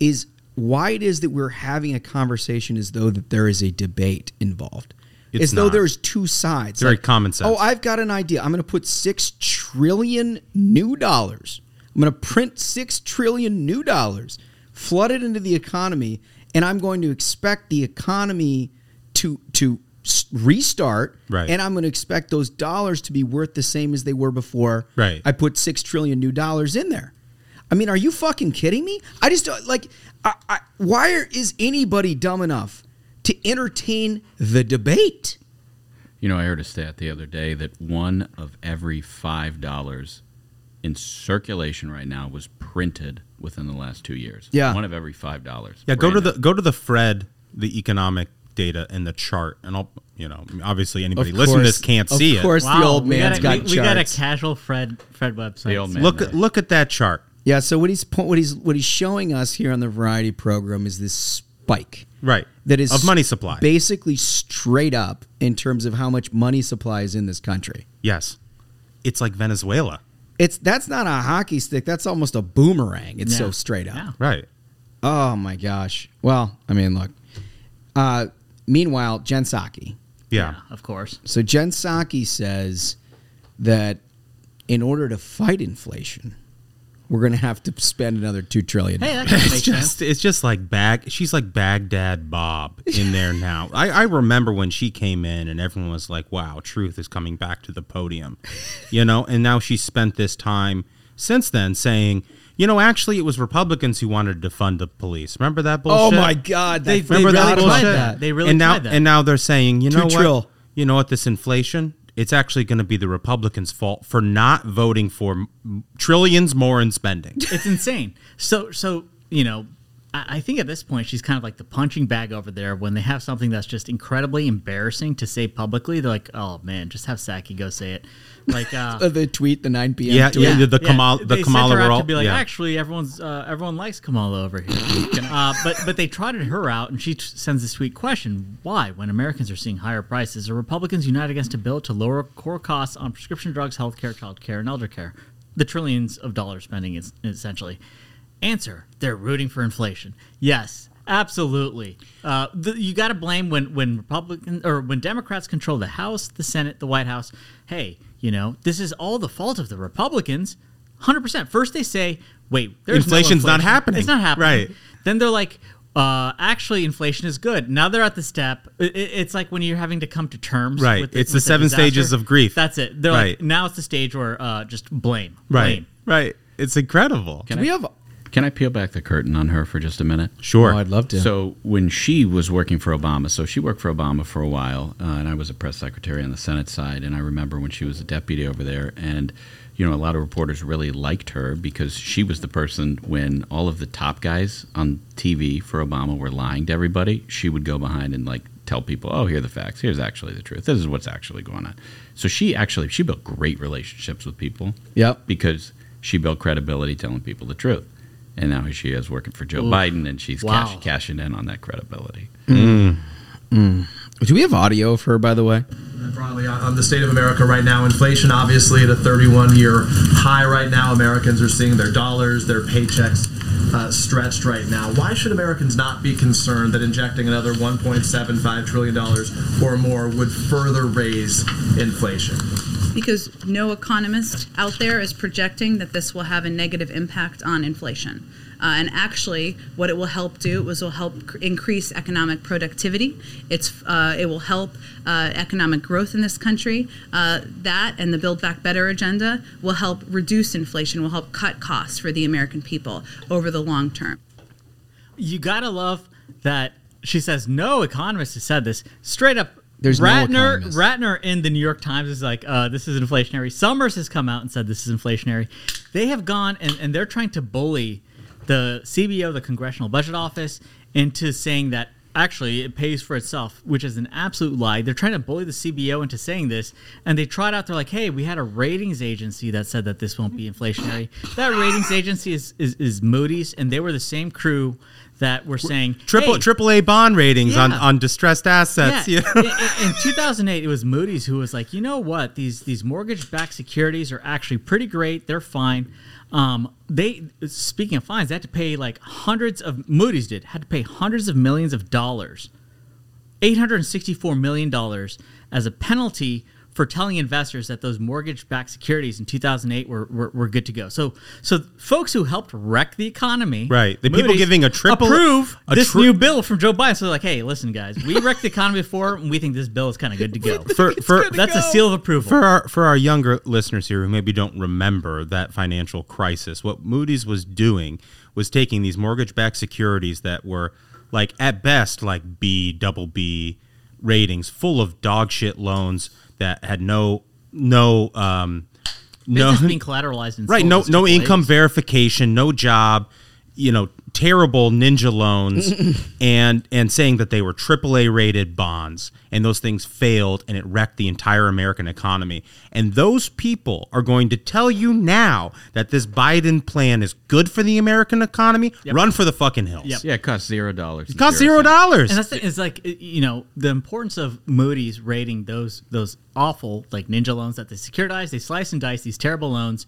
is why it is that we're having a conversation as though that there is a debate involved. It's as though there's two sides. Very common sense. Oh, I've got an idea. I'm going to put six trillion new dollars. I'm going to print six trillion new dollars, flood it into the economy, and I'm going to expect the economy to to restart. Right. And I'm going to expect those dollars to be worth the same as they were before. Right. I put six trillion new dollars in there. I mean, are you fucking kidding me? I just don't like. I, I, why are, is anybody dumb enough to entertain the debate? You know, I heard a stat the other day that one of every five dollars in circulation right now was printed within the last two years. Yeah. one of every five dollars. Yeah, go to the go to the Fred, the economic data and the chart, and I'll you know obviously anybody Of listening to this can't see it. Of course. it. the old we man's got, a, got we, we got a casual Fred Fred website. The old man. Look there. look at that chart. Yeah. So what he's what he's what he's showing us here on the variety program is this spike Right. that is of money supply. basically straight up in terms of how much money supply is in this country. yes, it's like Venezuela. It's that's not a hockey stick. That's almost a boomerang. It's so straight up. Yeah. Right. Oh my gosh. Well, I mean, look. Uh, meanwhile, Jen Psaki. Yeah. of course. So Jen Psaki says that in order to fight inflation, we're going to have to spend another two trillion. Hey, that It's makes just sense. it's just like bag. She's like Baghdad Bob in there now. I, I remember when she came in and everyone was like, "Wow, truth is coming back to the podium," you know. And now she's spent this time since then saying, "You know, actually, it was Republicans who wanted to fund the police." Remember that oh bullshit? Oh my God! They- that- they Remember really that tried bullshit? that. They really and now tried that. and now they're saying, you Two know what? trill. You know what? This inflation, it's actually going to be the Republicans' fault for not voting for trillions more in spending. it's insane. So so you know, I, I think at this point she's kind of like the punching bag over there. When they have something that's just incredibly embarrassing to say publicly, they're like, "Oh man, just have Psaki go say it." Like uh, the tweet, the 9 p.m. Yeah, tweet. yeah, the Kamal- the They sent Kamala her out roll- to be like, yeah. actually, everyone's uh, everyone likes Kamala over here. uh, but but they trotted her out, and she t- sends this sweet question: Why, when Americans are seeing higher prices, are Republicans united against a bill to lower core costs on prescription drugs, healthcare, childcare, and elder care? The trillions of dollars spending is essentially. Answer: They're rooting for inflation. Yes, absolutely. Uh, the, you got to blame when when Republicans or when Democrats control the House, the Senate, the White House. Hey, you know this is all the fault of the Republicans. Hundred percent. First they say, "Wait, there's no Inflation's not happening. It's not happening." Right. Then they're like, uh, "Actually, inflation is good." Now they're at the step. it- it- it's like when you're having to come to terms. Right. With It's the with seven disaster. stages of grief. That's it. They're Right. like, now it's the stage where uh, just blame. Right. Blame. Right. It's incredible. Can I, Can I peel back the curtain on her for just a minute? Sure. Oh, I'd love to. So when she was working for Obama, so she worked for Obama for a while, uh, and I was a press secretary on the Senate side, and I remember when she was a deputy over there, and you know a lot of reporters really liked her because she was the person when all of the top guys on TV for Obama were lying to everybody, she would go behind and like tell people, "Oh, here are the facts. Here's actually the truth. This is what's actually going on." So she actually she built great relationships with people. Yep. Because she built credibility telling people the truth. And now here she is working for Joe Ooh. Biden, and she's Wow. cash, cashing in on that credibility. Mm. Mm. Do we have audio of her, by the way? Broadly on on the state of America right now, inflation obviously at a 31 year high right now. Americans are seeing their dollars, their paychecks uh, stretched right now. Why should Americans not be concerned that injecting another $1.75 trillion or more would further raise inflation? because no economist out there is projecting that this will have a negative impact on inflation. Uh, and actually, what it will help do is it will help cr- increase economic productivity. It's uh, it will help uh, economic growth in this country. Uh, that and the Build Back Better agenda will help reduce inflation. Will help cut costs for the American people over the long term. You gotta love that she says no economist has said this straight up. There's no Rattner. economist. Rattner in the New York Times is like, uh, "This is inflationary." Summers has come out and said this is inflationary. They have gone and, and they're trying to bully the CBO, the Congressional Budget Office, into saying that actually it pays for itself, which is an absolute lie. They're trying to bully the CBO into saying this, and they tried out. They're like, "Hey, we had a ratings agency that said that this won't be inflationary." That ratings agency is is, is Moody's, and they were the same crew that were saying Triple hey, triple A bond ratings on, Yeah. on distressed assets. yeah. Yeah. in, in- in 2008, it was Moody's who was like, you know what? These these mortgage-backed securities are actually pretty great. They're fine. Um, they speaking of fines, they had to pay like hundreds of Moody's did had to pay hundreds of millions of dollars, 864 million dollars as a penalty for telling investors that those mortgage-backed securities in 2008 were, were, were good to go. So so folks who helped wreck the economy, Right. The people giving a triple- approve a this tri- new bill from Joe Biden. So they're like, hey, listen, guys, we wrecked the economy before, and we think this bill is kind of good to go. For, for, That's a seal of approval. For our for our younger listeners here who maybe don't remember that financial crisis, what Moody's was doing was taking these mortgage-backed securities that were like at best like B, double B ratings, full of dog shit loans that had no no um no being collateralized in right no no income verification, no job, you know, terrible ninja loans and and saying that they were AAA rated bonds and those things failed and it wrecked the entire American economy. And those people are going to tell you now that this Biden plan is good for the American economy. Run for the fucking hills. Yeah, it costs zero dollars. It costs zero dollars. And that's the, it's like you know the importance of Moody's rating those those awful like ninja loans that they securitize, they slice and dice these terrible loans.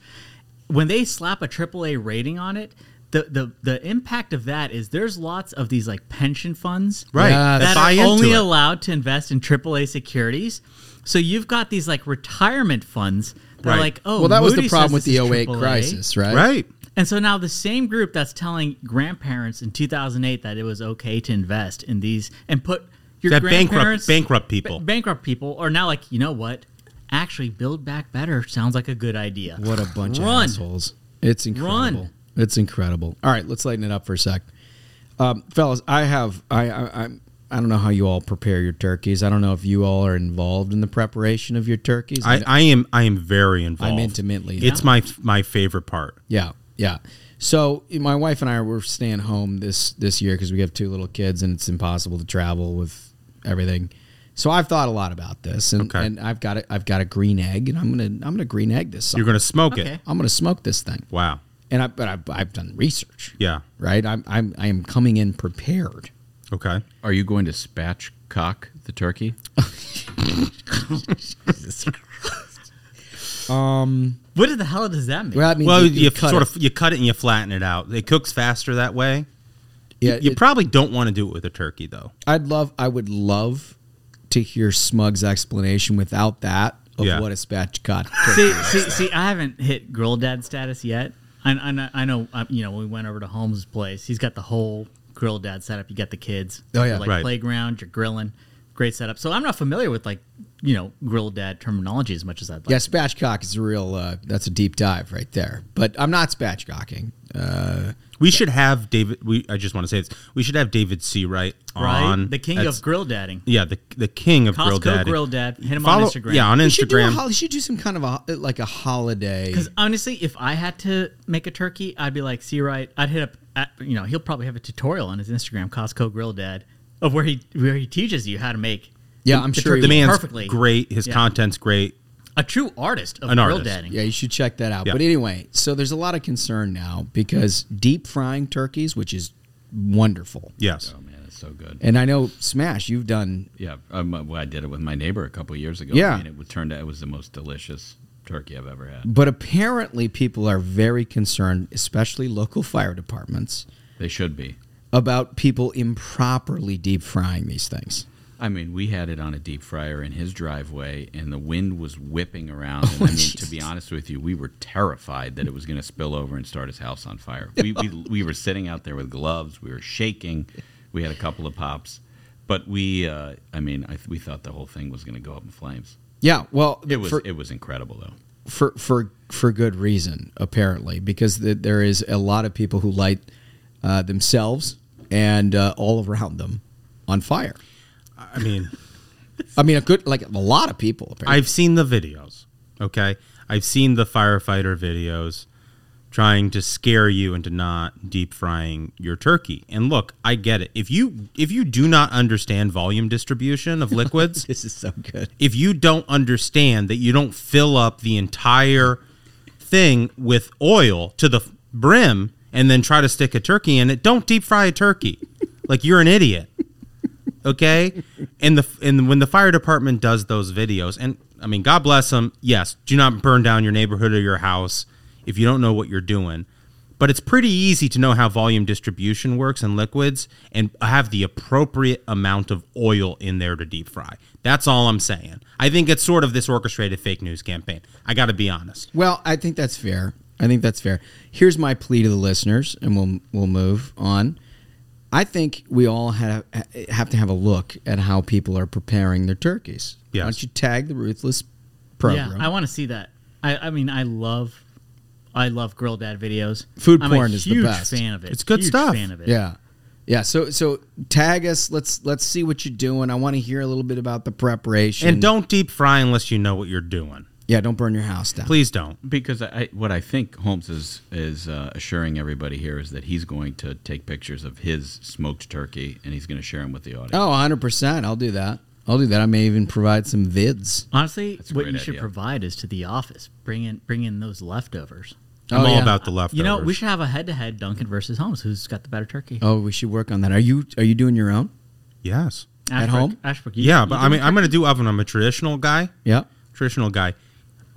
When they slap a AAA rating on it, the the the impact of that is there's lots of these like pension funds Right, that that are only it. allowed to invest in AAA securities. So you've got these like retirement funds that are like, oh, Well, that was the Moody's problem with the is 08 AAA. crisis, right? Right. And so now the same group that's telling grandparents in 2008 that it was okay to invest in these and put your That bankrupt- grandparents bankrupt people. ba- bankrupt people are now like, you know what? Actually, build back better sounds like a good idea. What a bunch Run. of assholes. It's incredible. Run. It's incredible. All right, let's lighten it up for a sec. Um, fellas, I have I, I I'm I don't know how you all prepare your turkeys. I don't know if you all are involved in the preparation of your turkeys. I, I am I am very involved. I'm intimately It's my my favorite part. Yeah, yeah. So my wife and I were staying home this this year because we have two little kids and it's impossible to travel with everything. So I've thought a lot about this, and, Okay. and I've got a, I've got a green egg, and I'm gonna I'm gonna green egg this. You're gonna smoke it. I'm gonna smoke this thing. Wow. And I but I've, I've done research. Yeah. Right. I'm I'm I am coming in prepared. Okay. Are you going to spatchcock the turkey? Um. What the hell does that mean? Well, that means well, you- you, you cut sort it. of you cut it and you flatten it out. It cooks faster that way. Yeah, You, you it- probably don't want to do it with a turkey though. I'd love I would love to hear Smug's explanation without that of Yeah. what a spatchcock. see, see, see, I haven't hit girl dad status yet. I, I, know- I know, um, you know, when we went over to Holmes' place, he's got the whole grill dad setup. You got the kids. Oh, yeah. like Right. playground. You're grilling. Great setup. So I'm not familiar with like, you know, grill dad terminology as much as I'd like. Yeah, spatchcock is a real. Uh, that's a deep dive right there. But I'm not spatchcocking. Uh, We should have David. We I just want to say this. We should have David Seawright Right? on The king of grill dadding. Yeah, the the king of grill Costco dadding. grill dad. Hit him Follow- on Instagram. Yeah, on he should do a Instagram. hol- he should do some kind of a like a holiday. Because honestly, if I had to make a turkey, I'd be like, see, right? I'd hit up, at, you know, he'll probably have a tutorial on his Instagram, Costco Grill Dad, of where he where he teaches you how to make. Yeah, the- I'm the sure the man's perfectly. great. His Yeah. content's great. A true artist of An grill artist. dadding. Yeah, you should check that out. Yeah. But anyway, so there's a lot of concern now because deep frying turkeys, which is wonderful. Yes. Oh man, it's so good. And I know Smash, you've done Yeah, um, well, I did it with my neighbor a couple years ago. Yeah. I mean, it turned out it was the most delicious turkey I've ever had. But apparently, people are very concerned, especially local fire departments, They should be. About people improperly deep frying these things. I mean, we had it on a deep fryer in his driveway, and the wind was whipping around. And Oh, I mean, to be honest with you, we were terrified that it was going to spill over and start his house on fire. We, we, we were sitting out there with gloves. We were shaking. We had a couple of pops, but we, uh, I mean, I, we thought the whole thing was going to go up in flames. Yeah, well, It was for, it was incredible though. for for for good reason, apparently, because the, there is a lot of people who light uh, themselves and uh, all around them on fire. I mean, I mean, a good like a lot of people. Apparently. I've seen the videos. Okay, I've seen the firefighter videos trying to scare you into not deep frying your turkey. And look, I get it. If you if you do not understand volume distribution of liquids, this is so good. If you don't understand that you don't fill up the entire thing with oil to the brim and then try to stick a turkey in it, don't deep fry a turkey. like you're an idiot. Okay? And the and when the fire department does those videos and I mean God bless them. Yes, do not burn down your neighborhood or your house if you don't know what you're doing. But it's pretty easy to know how volume distribution works in liquids and have the appropriate amount of oil in there to deep fry. That's all I'm saying. I think it's sort of this orchestrated fake news campaign. I got to be honest. Well, I think that's fair. I think that's fair. Here's my plea to the listeners, and we'll we'll move on. I think we all have have to have a look at how people are preparing their turkeys. Yes. Why don't you tag the Ruthless program? Yeah, I want to see that. I, I mean, I love, I love grill dad videos. Food I'm porn a is the best. Fan of it. It's good Huge stuff. Fan of it. Yeah. Yeah, so so tag us. Let's let's see what you're doing. I want to hear a little bit about the preparation. And don't deep fry unless you know what you're doing. Yeah, don't burn your house down. Please don't. Because I, I, what I think Holmes is is uh, assuring everybody here is that he's going to take pictures of his smoked turkey and he's going to share them with the audience. Oh, 100 percent. I'll do that. I'll do that. I may even provide some vids. Honestly, That's a what great you should idea. provide is to the office. Bring in, bring in those leftovers. I'm Oh, all yeah. about the leftovers. You know, we should have a head-to-head Duncan versus Holmes. Who's got the better turkey? Oh, we should work on that. Are you are you doing your own Yes. at home? Ashbrook, you- Yeah, you but I doing mean, I'm going to do oven. I'm a traditional guy. Yeah. Traditional guy.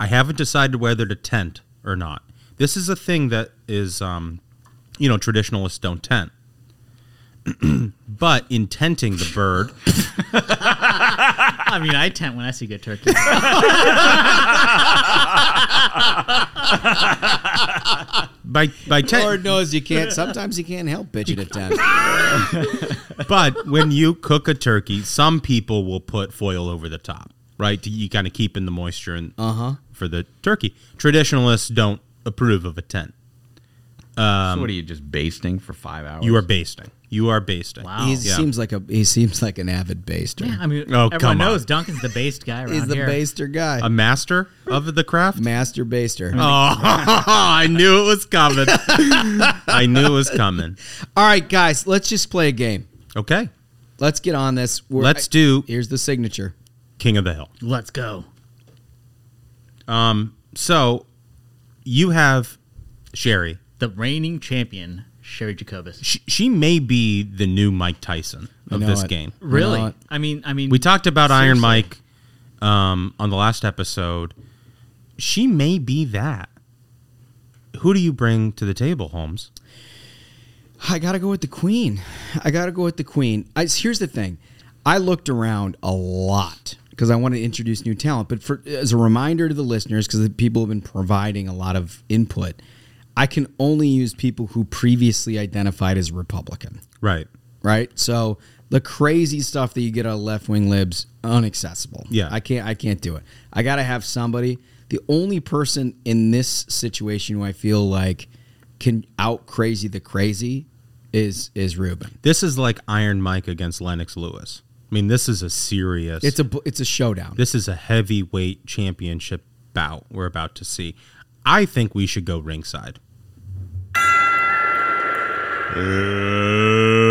I haven't decided whether to tent or not. This is a thing that is, um, you know, traditionalists don't tent. but in tenting the bird, I mean, I tent when I see good turkey. by by tent, Lord knows you can't. Sometimes you can't help pitching a tent. but when you cook a turkey, some people will put foil over the top, right? To you kind of keep in the moisture and Uh-huh. For the turkey. Traditionalists don't approve of a tent. so um, what are you just basting for five hours? You are basting. You are basting. Wow. He seems like a he seems like an avid baster. Yeah, I mean, Oh, everyone come on. knows Duncan's the based guy around He's the here. baster guy. A master of the craft? Master baster. Oh, I knew it was coming. I knew it was coming. All right, guys, let's just play a game. Okay. Let's get on this. We're- Let's do Here's the signature. King of the Hill. Let's go. Um, so you have Cheri. The reigning champion, Cheri Jacobus. She, she may be the new Mike Tyson of this it. game. Really? know? I mean, I mean, We talked about Iron. Mike um, on the last episode. She may be that. Who do you bring to the table, Holmes? I got to go with the queen. I got to go with the queen. I, here's the thing. I looked around a lot because I want to introduce new talent. But for as a reminder to the listeners, because the people have been providing a lot of input, I can only use people who previously identified as Republican. Right. Right. So the crazy stuff that you get out of left wing libs unaccessible. Yeah. I can't. I can't do it. I got to have somebody. The only person in this situation who I feel like can out crazy the crazy is is Rubin. This is like Iron Mike against Lennox Lewis. I mean, this is a serious. It's a it's a showdown. This is a heavyweight championship bout we're about to see. I think we should go ringside.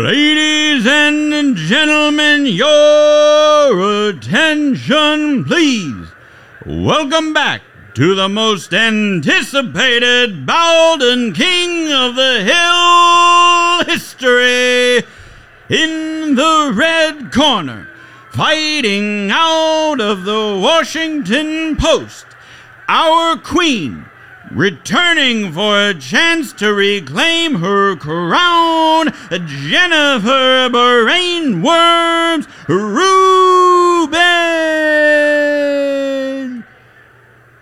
Ladies and gentlemen, your attention, please. Welcome back to the most anticipated Bowden King of the Hill history. In the red corner, fighting out of the Washington Post, our queen, returning for a chance to reclaim her crown, Jennifer Brain Worms Rubin.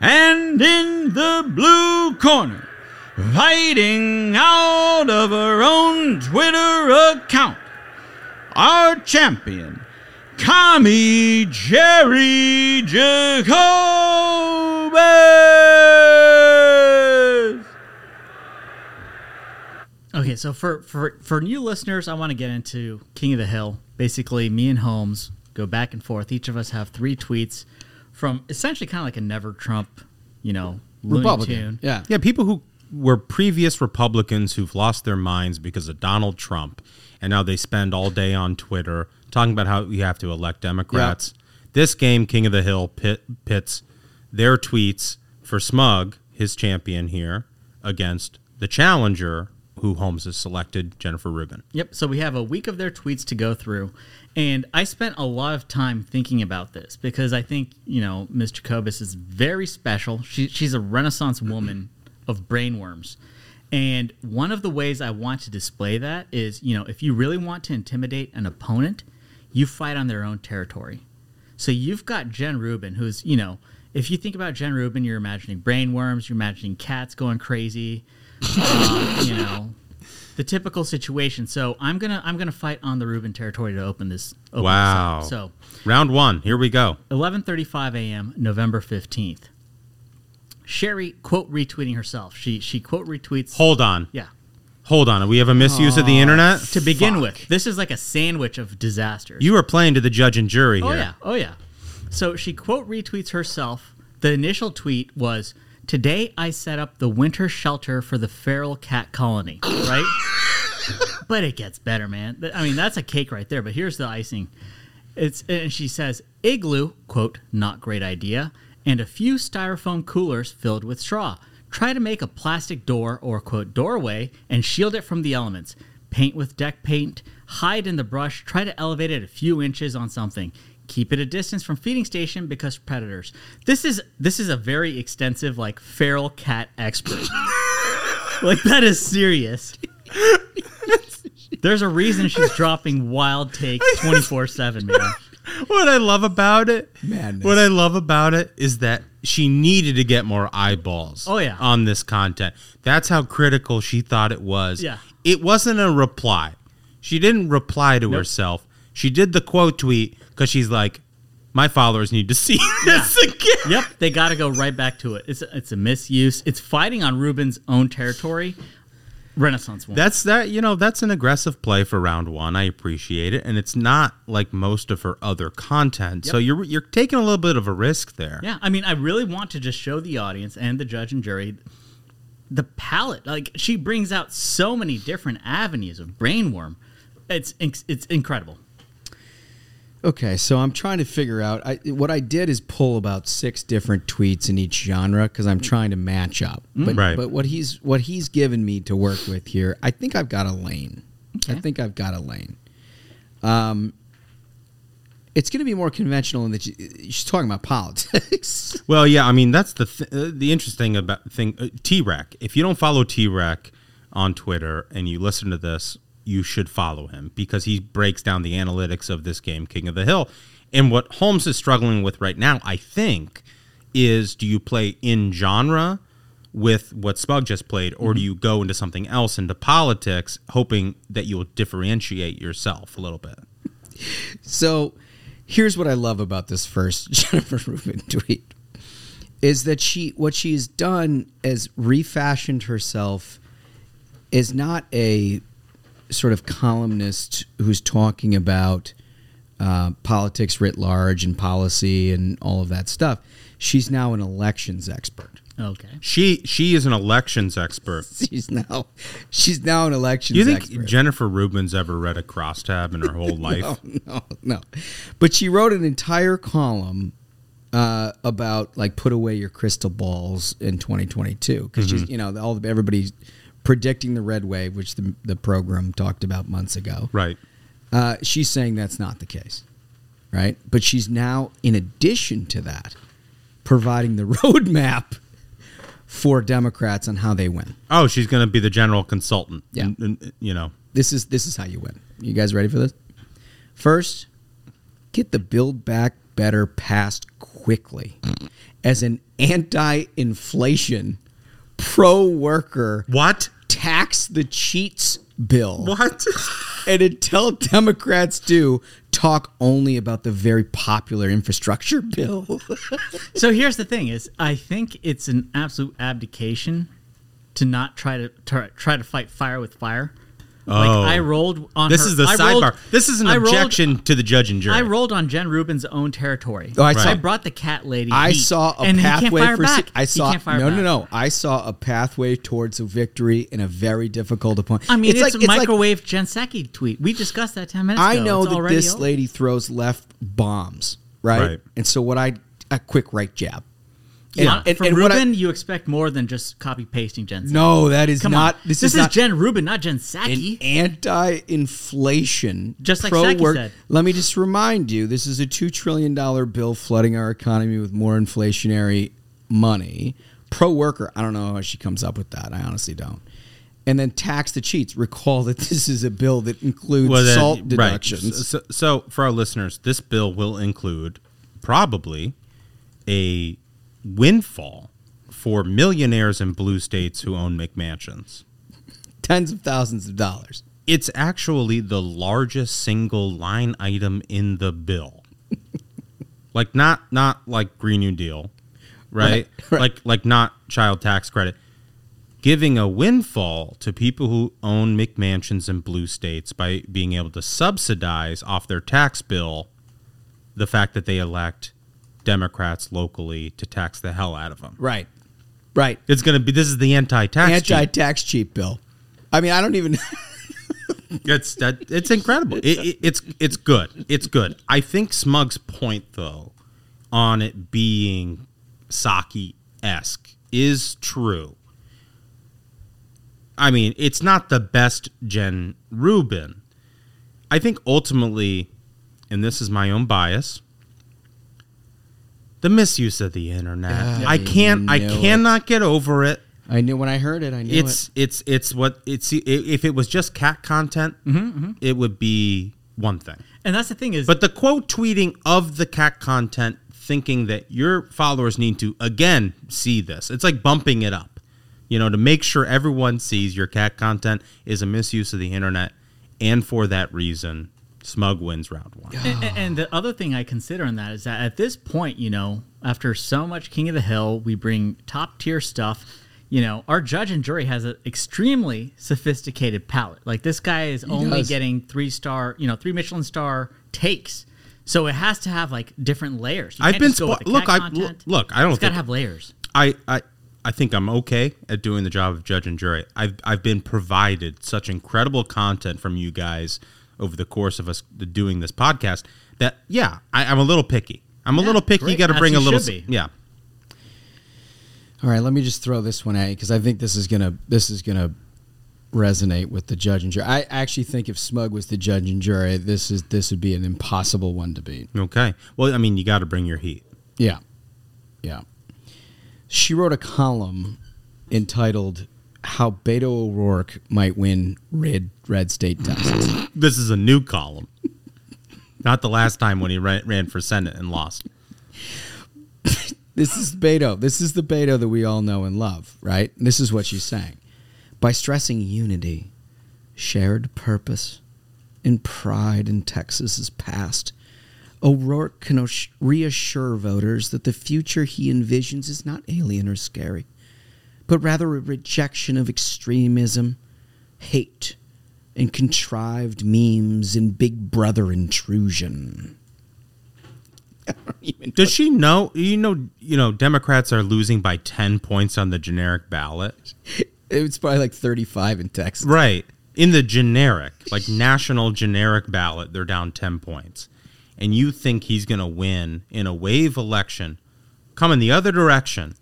And in the blue corner, fighting out of her own Twitter account, our champion, Kami Jerry Jacobus. Okay, so for for for new listeners, I want to get into King of the Hill. Basically, me and Holmes go back and forth. Each of us have three tweets from essentially kind of like a never Trump, you know, Republican. Tune. Yeah. Yeah, people who were previous Republicans who've lost their minds because of Donald Trump, and now they spend all day on Twitter talking about how you have to elect Democrats. This game, King of the Hill, pit, pits their tweets for Smug, his champion here, against the challenger who Holmes has selected, Jennifer Rubin. Yep. So we have a week of their tweets to go through. And I spent a lot of time thinking about this because I think, you know, Ms. Jacobus is very special. She, she's a renaissance woman of brainworms. And one of the ways I want to display that is, you know, if you really want to intimidate an opponent, you fight on their own territory. So you've got Jen Rubin, who's, you know, if you think about Jen Rubin, you're imagining brainworms, you're imagining cats going crazy, uh, you know, the typical situation. So I'm gonna I'm gonna fight on the Rubin territory to open this. Open Wow. This up. So Round one, here we go. 11:35 a.m. November 15th. Cheri quote retweeting herself. She she quote retweets. Hold on. Yeah. Hold on. We have a misuse of the internet? To begin with, this is like a sandwich of disasters. You are playing to the judge and jury Oh here. yeah, oh yeah. So she quote retweets herself. The initial tweet was, "Today I set up the winter shelter for the feral cat colony." Right? but it gets better, man. Th- I mean, that's a cake right there. But here's the icing. It's and she says, "Igloo quote not great idea, and a few styrofoam coolers filled with straw. Try to make a plastic door or quote doorway and shield it from the elements." Paint with deck paint, hide in the brush, try to elevate it a few inches on something. Keep it a distance from feeding station because predators. This is this is a very extensive like feral cat expert. like that is serious. There's a reason she's dropping wild takes 24/7, man. What I love about it, Madness. what I love about it is that she needed to get more eyeballs. Oh, yeah. on this content. That's how critical she thought it was. Yeah. it wasn't a reply. She didn't reply to Nope. herself. She did the quote tweet because she's like, my followers need to see this again. Yep, they got to go right back to it. It's it's a misuse. It's fighting on Rubin's own territory. Renaissance one. That's that. You know, that's an aggressive play for round one. I appreciate it, and it's not like most of her other content. So you're you're taking a little bit of a risk there. Yeah, I mean, I really want to just show the audience and the judge and jury the palette. Like she brings out so many different avenues of brainworm. It's it's incredible. Okay, so I'm trying to figure out. I, what I did is pull about six different tweets in each genre because I'm trying to match up. But, Right. but what he's what he's given me to work with here, I think I've got a lane. I think I've got a lane. Um, it's going to be more conventional in that she, she's talking about politics. Well, yeah, I mean that's the th- uh, the interesting about thing. Uh, T-Rack. If you don't follow T-Rack on Twitter and you listen to this, you should follow him because he breaks down the analytics of this game, King of the Hill. And what Holmes is struggling with right now, I think, is do you play in genre with what Smug just played, or do mm-hmm. you go into something else into politics, hoping that you'll differentiate yourself a little bit? So here's what I love about this first Jennifer Rubin tweet is that she what she's done is refashioned herself is not a sort of columnist who's talking about uh, politics writ large and policy and all of that stuff. She's now an elections expert. Okay. She she is an elections expert. She's now she's now an elections Do you think expert. Jennifer Rubin's ever read a crosstab in her whole life? No, no, no. But she wrote an entire column uh, about like put away your crystal balls in 2022 because she's Mhm. you know all the, everybody's predicting the red wave, which the the program talked about months ago. Right. Uh, she's saying that's not the case, right? But she's now, in addition to that, providing the roadmap for Democrats on how they win. Oh, she's going to be the general consultant. Yeah. And- and, you know. This is this is how you win. You guys ready for this? First, get the Build Back Better passed quickly as an anti-inflation, pro-worker. What? Tax the cheats bill. What? and until Democrats do, talk only about the very popular infrastructure bill. so here's the thing: is I think it's an absolute abdication to not try to try, try to fight fire with fire. Like Oh. I rolled on. This her- is the I sidebar. rolled- this is an I rolled- objection to the judge and jury. I rolled on Jen Rubin's own territory. Oh, I So saw- I brought the cat lady. I heat, saw a and he can't pathway fire for. back. I He saw can't fire no, no, back. no. I saw a pathway towards a victory in a very difficult opponent. I mean, it's, a like- like- microwave Jen Psaki tweet. We discussed that ten minutes ago. I ago. know It's that already this over. lady throws left bombs, right? Right. And so what I a quick right jab. Yeah, And, and, from and what I- Rubin, you expect more than just copy pasting Jen. Psaki. No, that is Come not- On. this This, is is, not- Jen Rubin, not Jen an Psaki. anti-inflation, Just like pro Psaki work- said. Let me just remind you: this is a two trillion dollar bill flooding our economy with more inflationary money. Pro worker, I don't know how she comes up with that. I honestly don't. And then tax the cheats. Recall that this is a bill that includes Well, then- salt right. deductions. So, so for our listeners, this bill will include probably a windfall for millionaires in blue states who own McMansions. Tens of thousands of dollars. It's actually the largest single line item in the bill. like not not like Green New Deal, right? Like like not child tax credit. Giving a windfall to people who own McMansions in blue states by being able to subsidize off their tax bill the fact that they elect Democrats locally to tax the hell out of them. Right. Right. It's going to be this is the anti-tax. Anti-tax cheap bill. I mean, I don't even. It's that it's incredible. It, it, it's it's good. It's good. I think Smug's point though on it being Psaki esque is true. I mean, it's not the best Jen Rubin. I think ultimately, and this is my own bias, the misuse of the internet. Ah, I can't. I it. cannot get over it. I knew when I heard it. I knew It's it's it's what it's if it was just cat content, it would be one thing. And that's the thing is, But the quote tweeting of the cat content, thinking that your followers need to again see this, it's like bumping it up, you know, to make sure everyone sees your cat content is a misuse of the internet, and for that reason, Smug wins round one. And, and- and the other thing I consider in that is that at this point, you know, after so much King of the Hill, we bring top tier stuff. you know, our judge and jury has an extremely sophisticated palate. Like this guy is He only does. getting three star, you know, three Michelin star takes. So it has to have like different layers. You I've can't been just go with spo- the look. cat I content. look. I don't It's got to think have layers. I, I I think I'm okay at doing the job of judge and jury. I've I've been provided such incredible content from you guys over the course of us doing this podcast that yeah, I, I'm a little picky. I'm a little picky. You got to bring you a little. should be. Yeah. All right, let me just throw this one at you because I think this is gonna this is gonna resonate with the judge and jury. I actually think if Smug was the judge and jury, this is this would be an impossible one to beat. Okay. Well, I mean, you got to bring your heat. Yeah, yeah. She wrote a column entitled "How Beto O'Rourke Might Win Red Red State Texas." This is a new column. Not the last time when he ran, ran for senate and lost. This is Beto. This is the Beto that we all know and love, right? And this is what she's saying. By stressing unity, shared purpose, and pride in Texas's past, O'Rourke can reassure voters that the future he envisions is not alien or scary, but rather a rejection of extremism, hate, and contrived memes and big brother intrusion. Does she know? You know, you know, Democrats are losing by ten points on the generic ballot. It's probably like 35 in Texas. Right. In the generic, like national generic ballot, they're down 10 points. And you think he's going to win in a wave election, coming the other direction,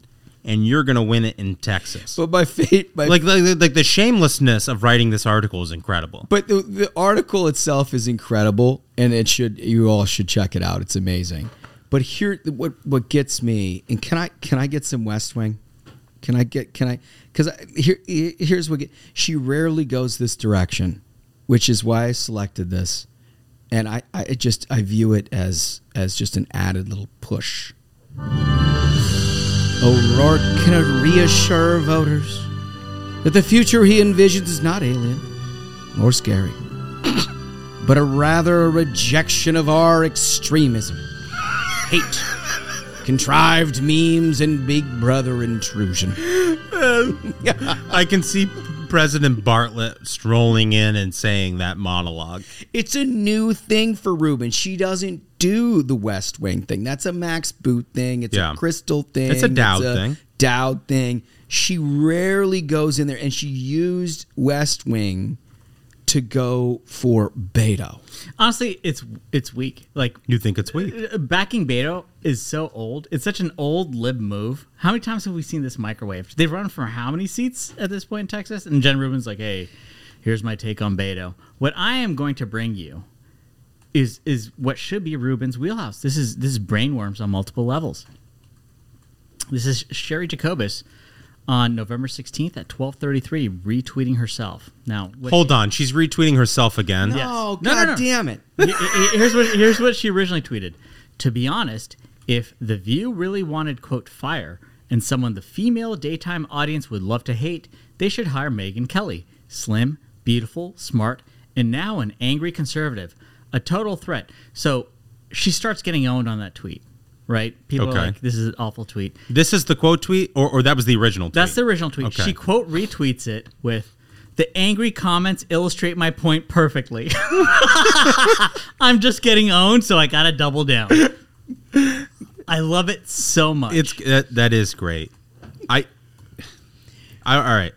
and you're going to win it in Texas. But by fate, by like, like, like the shamelessness of writing this article is incredible. But the, the article itself is incredible, and it should you all should check it out. It's amazing. But here, what what gets me, and can I can I get some West Wing? Can I get can I? Because here here's what get, she rarely goes this direction, which is why I selected this, and I I just I view it as as just an added little push. O'Rourke can reassure voters that the future he envisions is not alien or scary, but a rather a rejection of our extremism, hate, contrived memes, and big brother intrusion. I can see President Bartlet strolling in and saying that monologue. It's a new thing for Rubin. She doesn't do the West Wing thing. That's a Max Boot thing. It's Yeah. a Kristol thing. It's a Dowd thing. Dowd thing. She rarely goes in there, and she used West Wing to go for Beto. Honestly, it's it's weak. Like You think it's weak? uh, backing Beto is so old. It's such an old lib move. How many times have we seen this microwave? They've run for how many seats at this point in Texas? And Jen Rubin's like, "Hey, here's my take on Beto. What I am going to bring you is is what should be Rubin's wheelhouse. This is this is brainworms on multiple levels. This is Cheri Jacobus on November 16th at 12:33 retweeting herself. Now, what Hold on. She's retweeting herself again. Yes. Oh, God damn it. He- he- here's what here's what she originally tweeted. To be honest, if the View really wanted quote fire and someone the female daytime audience would love to hate, they should hire Megyn Kelly. Slim, beautiful, smart, and now an angry conservative. A total threat. So she starts getting owned on that tweet, right? People Okay. are like, "This is an awful tweet." This is the quote tweet, or, or that was the original tweet? That's the original tweet. Okay. She quote retweets it with the angry comments illustrate my point perfectly. I'm just getting owned, so I gotta double down. I love it so much. It's that, that is great. I, I all right.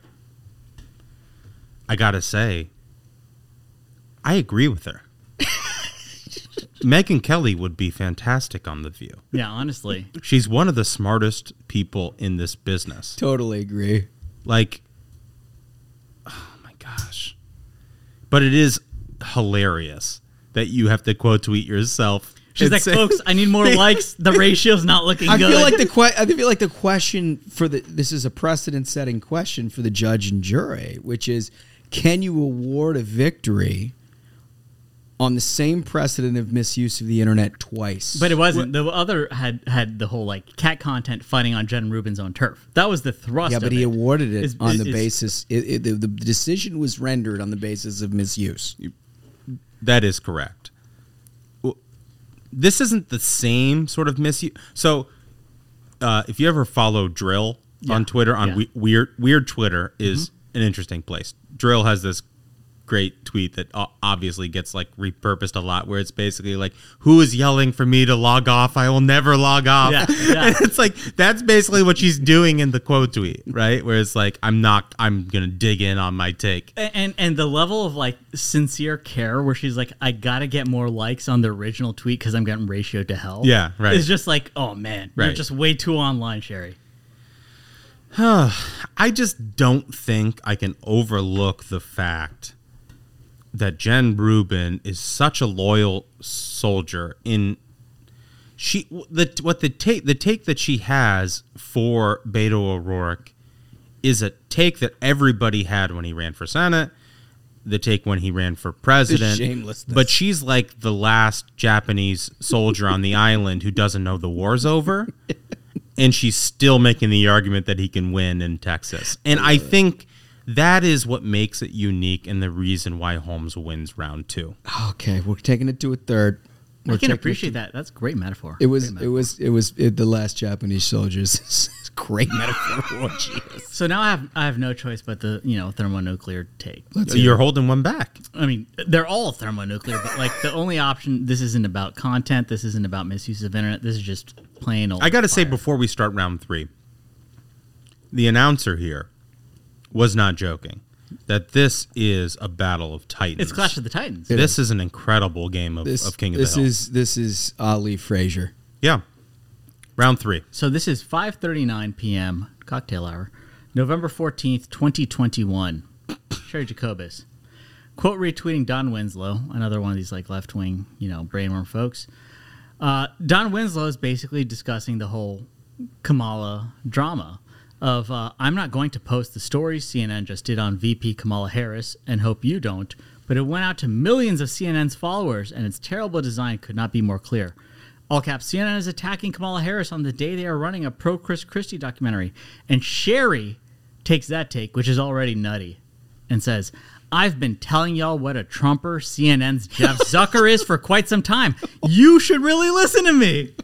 I gotta say, I agree with her. Megyn Kelly would be fantastic on The View. yeah, honestly. She's one of the smartest people in this business. Totally agree. Like, oh my gosh. But it is hilarious that you have to quote tweet yourself. She's like, folks, I need more likes. The ratio's not looking I good. feel like the que- I feel like the question for the this is a precedent setting question for the judge and jury, which is can you award a victory on the same precedent of misuse of the internet twice? But it wasn't. The other had had the whole like cat content fighting on Jen Rubin's own turf. That was the thrust. yeah, of but he it. awarded it Is- on is- the is- basis it, it, the, the decision was rendered on the basis of misuse. That is correct. This isn't the same sort of misuse. So, uh, if you ever follow dril on Twitter on Yeah. we- weird weird Twitter is an interesting place. dril has this great tweet that uh, obviously gets like repurposed a lot where it's basically like who is yelling for me to log off? I will never log off. Yeah, yeah. and it's like that's basically what she's doing in the quote tweet right? Where it's like i'm not i'm gonna dig in on my take. A- and and the level of like sincere care where she's like i gotta get more likes on the original tweet because i'm getting ratioed to hell. Yeah, right. it's just like oh man you're just way too online Cheri. I just don't think I can overlook the fact that Jen Rubin is such a loyal soldier in she the what the take the take that she has for Beto O'Rourke is a take that everybody had when he ran for Senate, the take when he ran for president. But she's like the last Japanese soldier on the island who doesn't know the war's over. and she's still making the argument that he can win in Texas. And I think that is what makes it unique and the reason why Holmes wins round two. Okay, we're taking it to a third. We're can appreciate that that's a great metaphor It was. Great It was. It was. It, the last Japanese soldiers. Great metaphor. Oh, jeez. So now I have I have no choice but the you know thermonuclear take. Let's You're holding one back. I mean, they're all thermonuclear, but like the only option. This isn't about content. This isn't about misuse of internet. This is just plain old. I got to say before we start round three, the announcer here was not joking. That this is a battle of titans. It's Clash of the Titans. This is an incredible game of, This, of King of this the Hill. is this is Ali Frazier. yeah. Round three. So this is 5:39 p.m. cocktail hour, November 14th, 2021. Cheri Jacobus. Quote retweeting Don Winslow, another one of these like left-wing, you know, brainworm folks. Uh, Don Winslow is basically discussing the whole Kamala drama of uh, I'm not going to post the story CNN just did on VP Kamala Harris and hope you don't, but it went out to millions of CNN's followers and its terrible design could not be more clear. All caps CNN is attacking Kamala Harris on the day they are running a pro Chris Christie documentary. And Cheri takes that take, which is already nutty, and says, I've been telling y'all what a Trumper CNN's Jeff Zucker is for quite some time. You should really listen to me.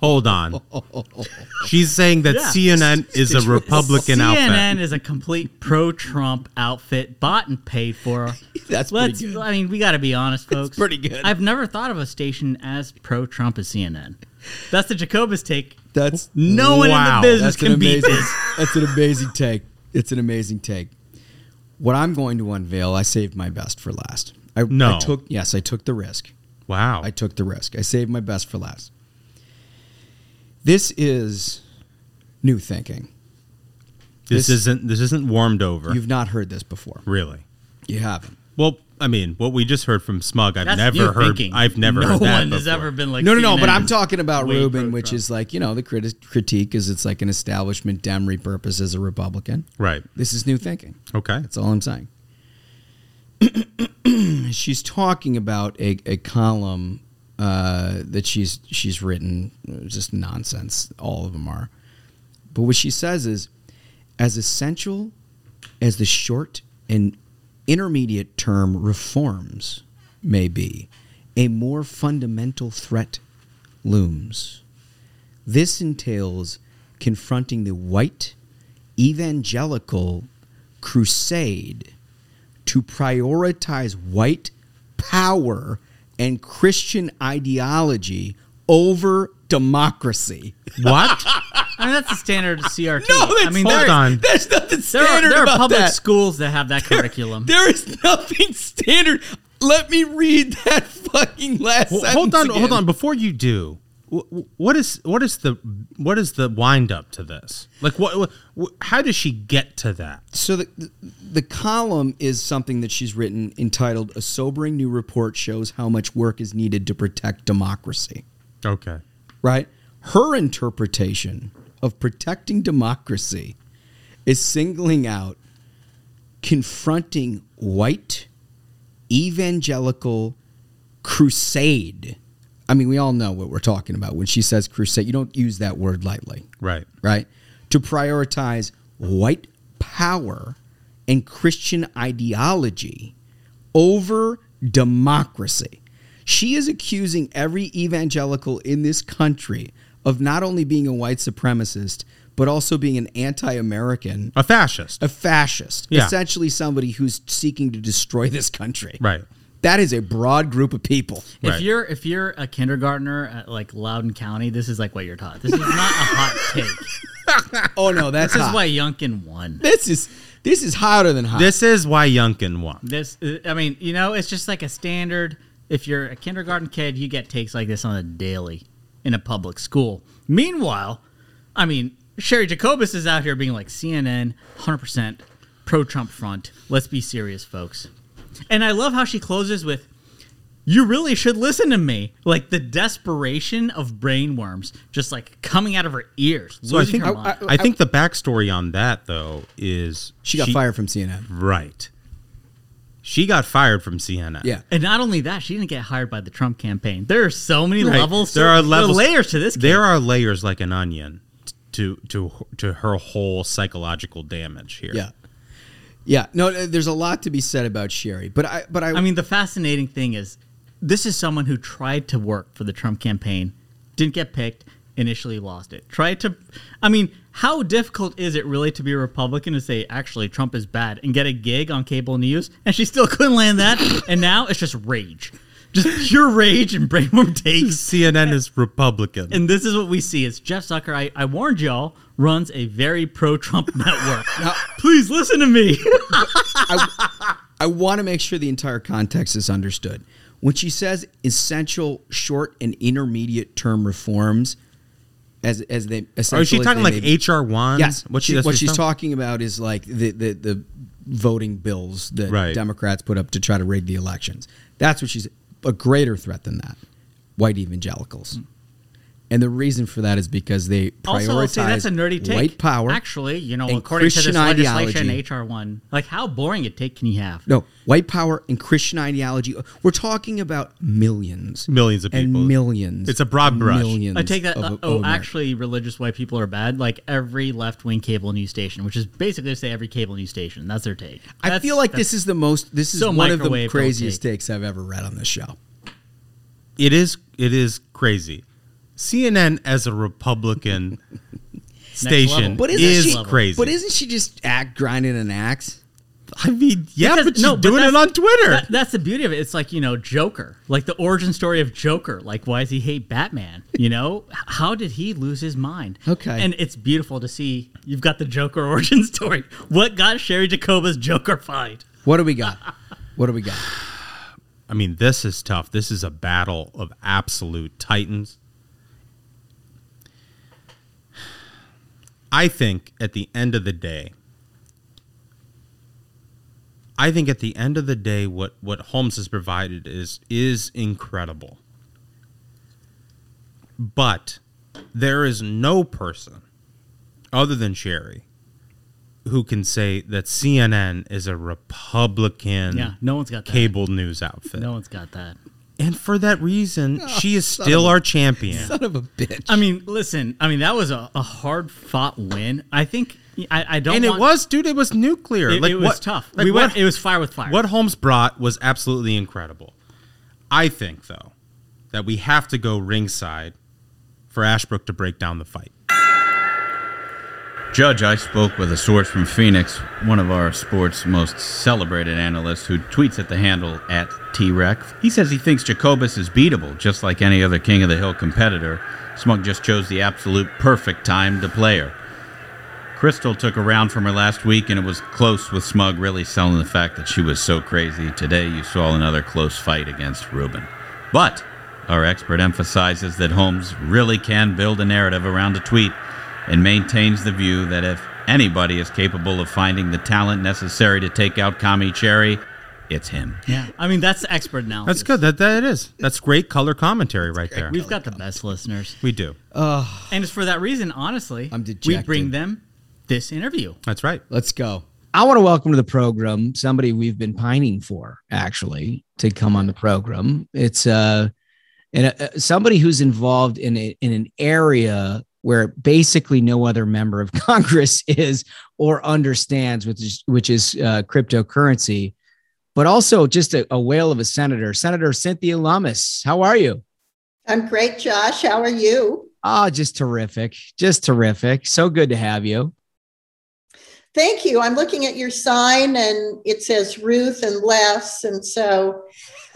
Hold on. She's saying that Yeah. CNN is a Republican CNN outfit. CNN is a complete pro-Trump outfit, bought and paid for. That's Let's. pretty good. I mean, we got to be honest, folks. pretty good. I've never thought of a station as pro-Trump as CNN. That's the Jacobus take. That's No one in the business That's an can beat this. That's an amazing take. It's an amazing take. What I'm going to unveil, I saved my best for last. I, No. I took yes, I took the risk. Wow. I took the risk. I saved my best for last. This is new thinking. this, this- isn't this isn't warmed over. You've not heard this before. really? You haven't. Well, I mean, what we just heard from Smug, I've That's never new heard. thinking. I've never no heard that one has before. ever been like. no, no, no. But I'm talking about way Rubin, which pro-Trump. is like you know the criti- critique is it's like an establishment Dem repurpose as a Republican. Right. This is new thinking. Okay. That's all I'm saying. she's talking about a, a column uh, that she's she's written, uh, just nonsense. All of them are. But what she says is, as essential as the short and intermediate term reforms may be, a more fundamental threat looms. This entails confronting the white evangelical crusade to prioritize white power and Christian ideology over democracy. What? I mean, that's the standard of CRT. No, I mean, Hold on. There's nothing there are, standard there are about public that. schools that have that curriculum. There is nothing standard. Let me read that fucking last Well, sentence hold on, again. hold on. Before you do, wh- wh- what is what is the what is the wind up to this? Like, what? what how does she get to that? So the, the the column is something that she's written entitled "A Sobering New Report Shows How Much Work Is Needed to Protect Democracy." Okay. right? Her interpretation of protecting democracy is singling out confronting white evangelical crusade. I mean, we all know what we're talking about. When she says crusade, you don't use that word lightly, Right. right? To prioritize white power and Christian ideology over democracy. She is accusing every evangelical in this country of not only being a white supremacist, but also being an anti-American, a fascist, a fascist, Yeah. essentially somebody who's seeking to destroy this country. Right. That is a broad group of people. If you're if you're a kindergartner at like Loudoun County, this is like what you're taught. This is not a hot take. oh no, that's this hot. is why Youngkin won. This is this is hotter than hot. This is why Youngkin won. This, I mean, you know, it's just like a standard. If you're a kindergarten kid, you get takes like this on a daily in a public school. Meanwhile, I mean, Cheri Jacobus is out here being like CNN, 100% pro Trump front. Let's be serious, folks. And I love how she closes with, you really should listen to me. Like the desperation of brainworms just like coming out of her ears. So I think her I, mind. think the backstory on that though is She got fired from CNN. Right. She got fired from CNN. Yeah. And not only that, she didn't get hired by the Trump campaign. There are so many Right. levels. There are to- levels. layers to this. Cake. There are layers like an onion to to to her whole psychological damage here. Yeah. Yeah, no, uh, there's a lot to be said about Cheri, but I, but I, I mean, the fascinating thing is, this is someone who tried to work for the Trump campaign, didn't get picked, initially lost it. Tried to, I mean, how difficult is it really to be a Republican to say actually Trump is bad and get a gig on cable news, and she still couldn't land that, and now it's just rage, just pure rage and brainworm takes. CNN is Republican. And this is what we see. It's Jeff Zucker. I, I warned y'all runs a very pro-Trump network. Please listen to me. I want to make sure the entire context is understood. When she says essential short and intermediate term reforms, as as they is Oh, she talking like HR ones? Yes, What she- she, what she's talking about is like the the the voting bills that Right. Democrats put up to try to rig the elections. That's what she's a greater threat than that. White evangelicals. And the reason for that is because they prioritize Also, I'll say that's a nerdy take. white power. Actually, you know, and according to this legislation, ideology. HR one, like how boring a take can you have? No, white power and Christian ideology. We're talking about millions, Millions of people. and millions. It's a broad brush. Millions. I take that. of- uh, of oh, actually, religious white people are bad. Like every left-wing cable news station, which is basically to say every cable news station. That's their take. I feel like this is the most. This is so one of the craziest take. takes I've ever read on this show. It is it is crazy. CNN as a Republican station But isn't is she crazy. But isn't she just act grinding an axe? I mean, yeah, Because- but she's no, but doing it on Twitter. that- that's the beauty of it. It's like you know Joker, like the origin story of Joker. Like why does he hate Batman? You know, how did he lose his mind? Okay. and it's beautiful to see. You've got the Joker origin story. What got Cheri Jacoba's Joker fight? What do we got? What do we got? I mean, this is tough. This is a battle of absolute titans. I think at the end of the day, I think at the end of the day, what, what Holmes has provided is is incredible. But there is no person other than Cheri who can say that CNN is a Republican Yeah, no one's got that. cable news outfit. No one's got that. And for that reason, Oh, she is still a- our champion. Son of a bitch. I mean, listen. I mean, that was a, a hard fought win. I think. I, I don't. Know. And it was, dude. It was nuclear. It- like it was what, tough. Like We what, went- it was fire with fire. What Holmes brought was absolutely incredible. I think, though, that we have to go ringside for Ashbrook to break down the fight. Judge, I spoke with a source from Phoenix, one of our sport's most celebrated analysts, who tweets at the handle at TREC. He says he thinks Jacobus is beatable, just like any other King of the Hill competitor. Smug just chose the absolute perfect time to play her. Kristol took a round from her last week, and it was close with Smug really selling the fact that she was so crazy. Today, you saw another close fight against Rubin. But our expert emphasizes that Holmes really can build a narrative around a tweet and maintains the view that if anybody is capable of finding the talent necessary to take out Kami Cherry, it's him. Yeah, I mean that's expert analysis. That's good. That that it is. That's great color commentary right there. We've got the best listeners. We do. And it's for that reason, honestly, I'm we dejected. bring them this interview. That's right. Let's go. I want to welcome to the program somebody we've been pining for, actually, to come on the program. It's uh, and uh, somebody who's involved in a, in an area where basically no other member of Congress is or understands, which is which is uh, cryptocurrency, but also just a, a whale of a senator, Senator Cynthia Lummis. How are you? I'm great, Josh. How are you? Oh, just terrific. Just terrific. So good to have you. Thank you. I'm looking at your sign and it says Ruth and Les. And so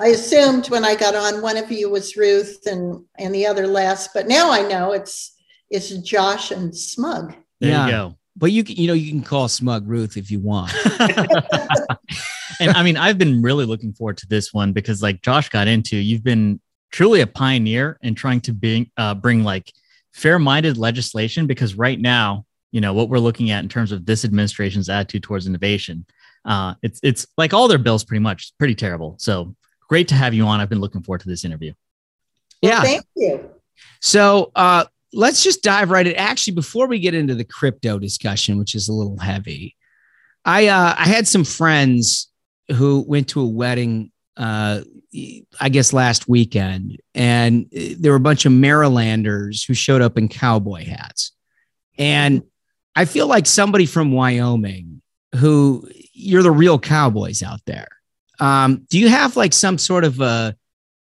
I assumed when I got on, one of you was Ruth and, and the other Les, but now I know it's, it's Josh and Smug. There you go. But you can, you know, you can call Smug Ruth if you want. and I mean, I've been really looking forward to this one because, like Josh got into, you've been truly a pioneer in trying to bring uh, bring like fair-minded legislation. Because right now, you know, what we're looking at in terms of this administration's attitude towards innovation, uh, it's it's like all their bills pretty much it's pretty terrible. So great to have you on. I've been looking forward to this interview. Well, Thank you. So uh, let's just dive right in. Actually, before we get into the crypto discussion, which is a little heavy, I uh, I had some friends who went to a wedding. Uh, I guess last weekend, and there were a bunch of Marylanders who showed up in cowboy hats, and I feel like somebody from Wyoming who you're the real cowboys out there. Um, do you have like some sort of a,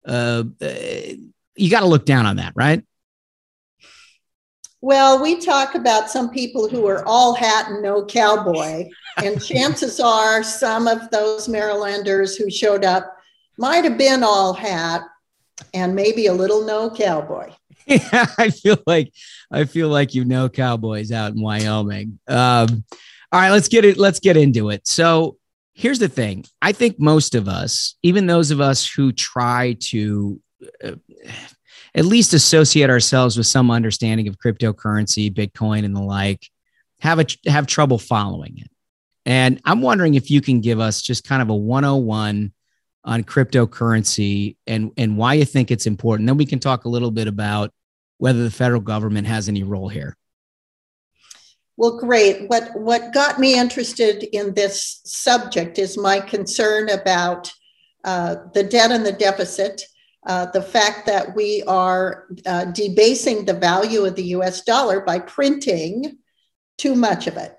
uh, you got to look down on that, right? Well, we talk about some people who are all hat and no cowboy. And chances are some of those Marylanders who showed up might have been all hat and maybe a little no cowboy. Yeah, I feel like I feel like you know cowboys out in Wyoming. Um, all right, let's get it. Let's get into it. So here's the thing. I think most of us, even those of us who try to uh, at least associate ourselves with some understanding of cryptocurrency, Bitcoin, and the like, have a have trouble following it. And I'm wondering if you can give us just kind of a 101 on cryptocurrency and and why you think it's important. Then we can talk a little bit about whether the federal government has any role here. Well, great. What what got me interested in this subject is my concern about uh, the debt and the deficit, uh, the fact that we are uh, debasing the value of the U.S. dollar by printing too much of it.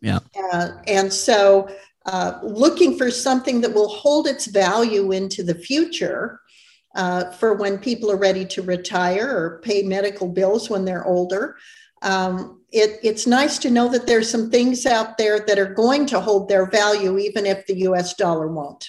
Yeah. Uh, and so, uh, looking for something that will hold its value into the future uh, for when people are ready to retire or pay medical bills when they're older. Um, it, it's nice to know that there's some things out there that are going to hold their value, even if the US dollar won't.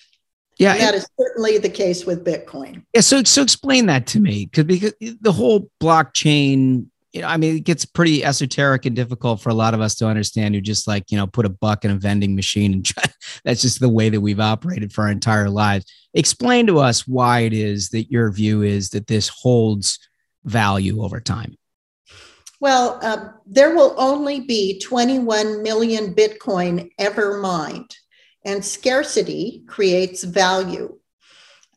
Yeah, And that is certainly the case with Bitcoin. Yeah, so so explain that to me, because because the whole blockchain, you know, I mean, it gets pretty esoteric and difficult for a lot of us to understand. Who just like you know put a buck in a vending machine, and try, that's just the way that we've operated for our entire lives. Explain to us why it is that your view is that this holds value over time. Well, uh, there will only be 21 million Bitcoin ever mined, and scarcity creates value.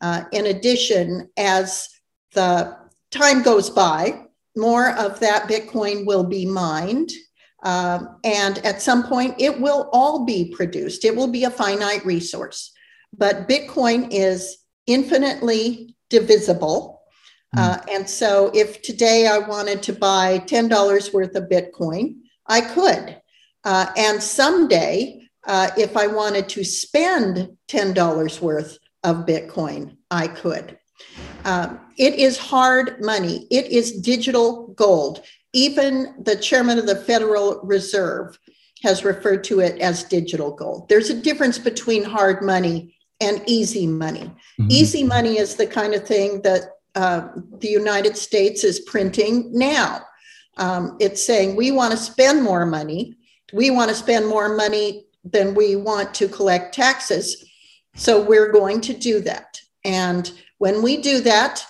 Uh, in addition, as the time goes by, more of that Bitcoin will be mined. Um, and at some point, it will all be produced. It will be a finite resource. But Bitcoin is infinitely divisible. Uh, and so, if today I wanted to buy $10 worth of Bitcoin, I could. Uh, and someday, uh, if I wanted to spend $10 worth of Bitcoin, I could. Um, it is hard money, it is digital gold. Even the chairman of the Federal Reserve has referred to it as digital gold. There's a difference between hard money and easy money. Easy money is the kind of thing that uh, the United States is printing now. Um, it's saying we want to spend more money. We want to spend more money than we want to collect taxes. So we're going to do that. And when we do that,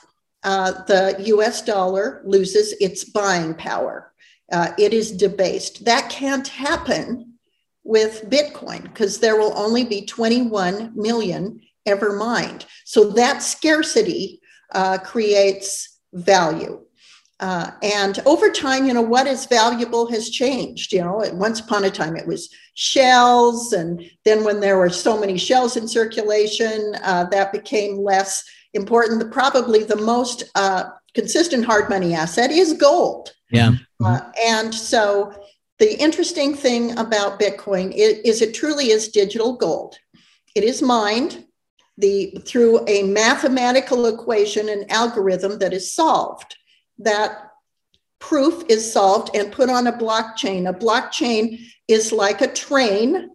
uh, the US dollar loses its buying power. Uh, it is debased. That can't happen with Bitcoin because there will only be 21 million ever mined. So that scarcity uh, creates value. Uh, and over time, you know, what is valuable has changed. You know, once upon a time it was shells. And then when there were so many shells in circulation, uh, that became less important. The, probably the most uh, consistent hard money asset is gold. Yeah. Uh, and so the interesting thing about Bitcoin is, is it truly is digital gold. It is mined the through a mathematical equation and algorithm that is solved that proof is solved and put on a blockchain. A blockchain is like a train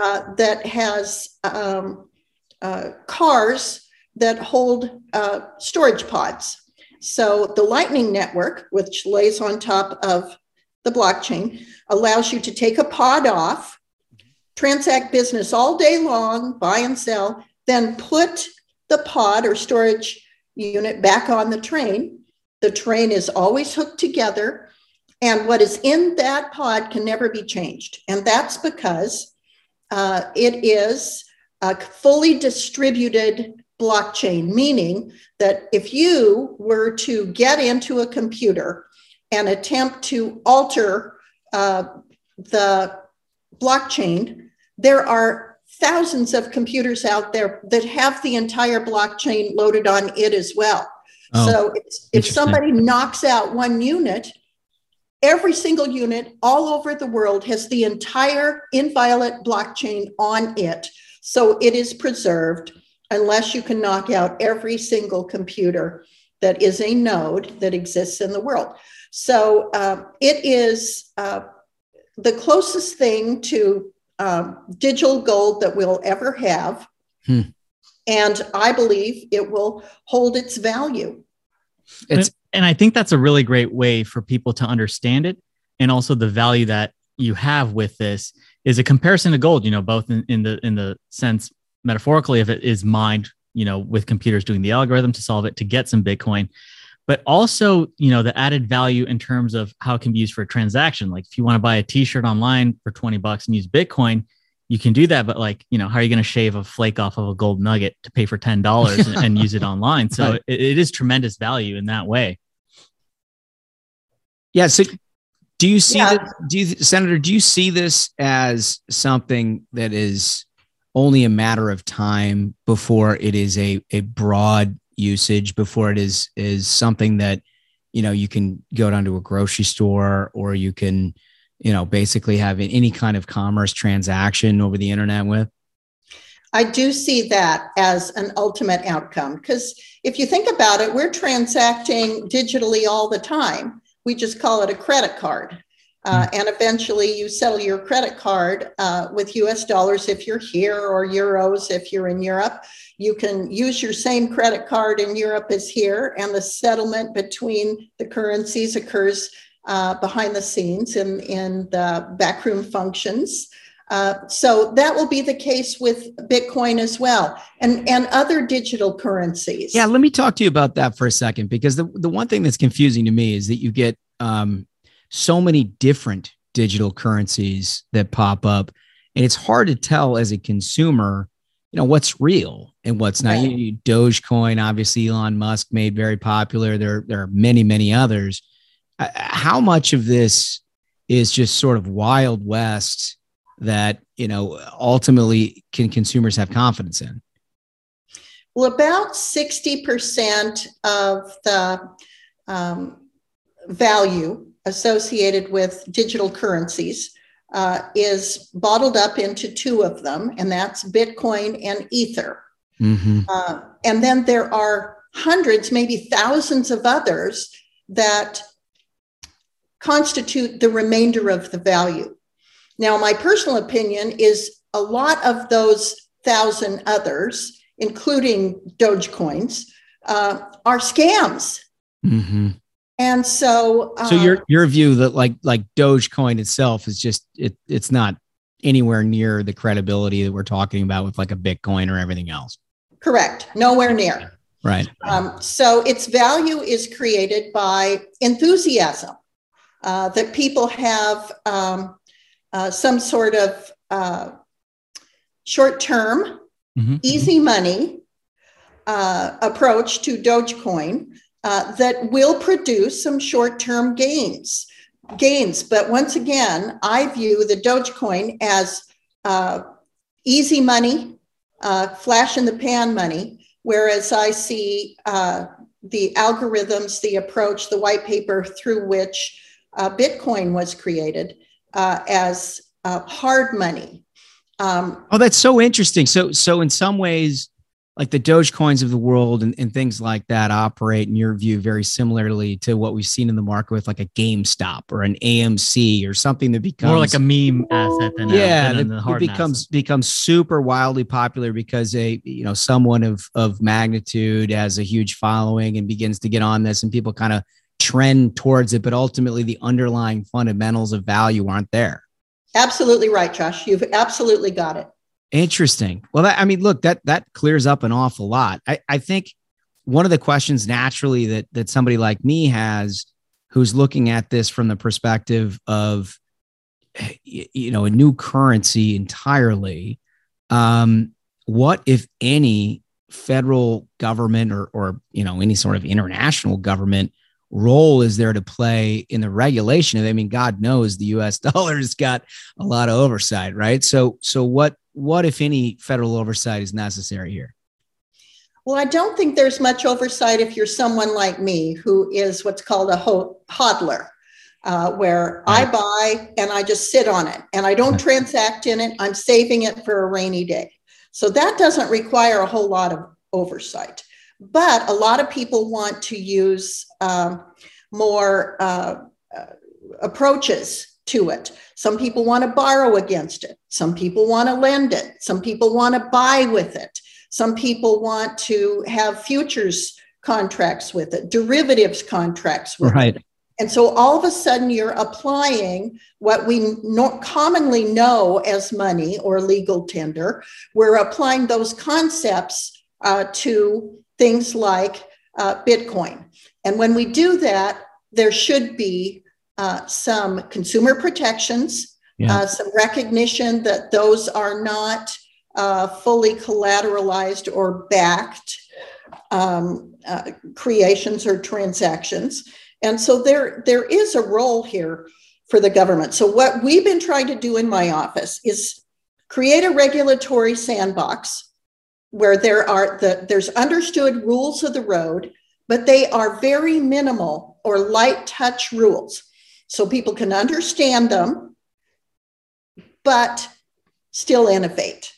uh, that has um, uh, cars that hold uh, storage pods. So the Lightning Network, which lays on top of the blockchain, allows you to take a pod off, transact business all day long, buy and sell, then put the pod or storage unit back on the train. The train is always hooked together, and what is in that pod can never be changed. And that's because uh, it is a fully distributed blockchain, meaning that if you were to get into a computer and attempt to alter uh, the blockchain, there are thousands of computers out there that have the entire blockchain loaded on it as well. Oh, so if, if somebody knocks out one unit, every single unit all over the world has the entire inviolate blockchain on it. So it is preserved unless you can knock out every single computer that is a node that exists in the world. So uh, it is uh, the closest thing to um, digital gold that we'll ever have. Hmm. And I believe it will hold its value. and, and I think that's a really great way for people to understand it. And also the value that you have with this is a comparison to gold, you know, both in, in the in the sense metaphorically if it is mined, you know, with computers doing the algorithm to solve it to get some Bitcoin, but also, you know, the added value in terms of how it can be used for a transaction. Like if you want to buy a t-shirt online for 20 bucks and use Bitcoin, you can do that, but like, you know, how are you going to shave a flake off of a gold nugget to pay for $10 and, and use it online? So Right. it, it is tremendous value in that way. Yeah. So do you see Yeah. that? Do you, Senator, do you see this as something that is only a matter of time before it is a, a broad usage, before it is, is something that, you know, you can go down to a grocery store or you can, you know, basically have any kind of commerce transaction over the internet with? I do see that as an ultimate outcome because if you think about it, we're transacting digitally all the time. We just call it a credit card. Uh, and eventually you settle your credit card uh, with US dollars if you're here or euros if you're in Europe. You can use your same credit card in Europe as here, and the settlement between the currencies occurs uh, behind the scenes in, in the backroom functions. Uh, so that will be the case with Bitcoin as well, and and other digital currencies. Yeah, let me talk to you about that for a second because the, the one thing that's confusing to me is that you get um, so many different digital currencies that pop up, and it's hard to tell as a consumer, you know, what's real and what's not. You, you- Dogecoin, obviously, Elon Musk made very popular. There, there are many, many others. Uh, How much of this is just sort of wild west that you know ultimately can consumers have confidence in? Well, about 60% of the um, value associated with digital currencies uh, is bottled up into two of them, and that's Bitcoin and Ether. Mm-hmm. Uh, and then there are hundreds, maybe thousands of others that constitute the remainder of the value. Now, my personal opinion is a lot of those thousand others, including Dogecoins, uh, are scams. Mm-hmm. And so, uh, So your your view that like like Dogecoin itself is just it it's not anywhere near the credibility that we're talking about with like a Bitcoin or everything else. correct, nowhere near. Right. Um, so its value is created by enthusiasm, uh, that people have um, uh, some sort of uh, short term, easy money uh, approach to Dogecoin uh, that will produce some short term gains. Gains, but once again, I view the Dogecoin as uh, easy money, uh, flash in the pan money, whereas I see uh, the algorithms, the approach, the white paper through which uh, Bitcoin was created uh, as uh, hard money. Um, Oh, that's so interesting. So so in some ways like the Dogecoins of the world and, and things like that operate in your view very similarly to what we've seen in the market with like a GameStop or an AMC or something that becomes more like a meme asset than yeah, a, than that the hard becomes asset. becomes super wildly popular because a you know someone of of magnitude has a huge following and begins to get on this and people kind of trend towards it, but ultimately the underlying fundamentals of value aren't there. Absolutely right, Josh. You've absolutely got it. Interesting. Well, that, I mean, look, that that clears up an awful lot. I, I think one of the questions naturally that that somebody like me has, who's looking at this from the perspective of, you know, a new currency entirely, um, what if any federal government or or you know any sort of international government role is there to play in the regulation of it? I mean, God knows the US dollar's got a lot of oversight, right? So so what what, if any, federal oversight is necessary here? Well, I don't think there's much oversight if you're someone like me who is what's called a ho- hodler, uh, where right. I buy and I just sit on it and I don't transact in it. I'm saving it for a rainy day. So that doesn't require a whole lot of oversight. But a lot of people want to use um, more uh, uh, approaches to it. Some people want to borrow against it. Some people want to lend it. Some people want to buy with it. Some people want to have futures contracts with it, derivatives contracts with right. it. And so all of a sudden, you're applying what we no- commonly know as money or legal tender. We're applying those concepts uh, to things like uh, Bitcoin. And when we do that, there should be uh, some consumer protections, yeah. uh, some recognition that those are not uh, fully collateralized or backed um, uh, creations or transactions. And so there, there is a role here for the government. So, what we've been trying to do in my office is create a regulatory sandbox where there are the, there's understood rules of the road, but they are very minimal or light touch rules so people can understand them, but still innovate.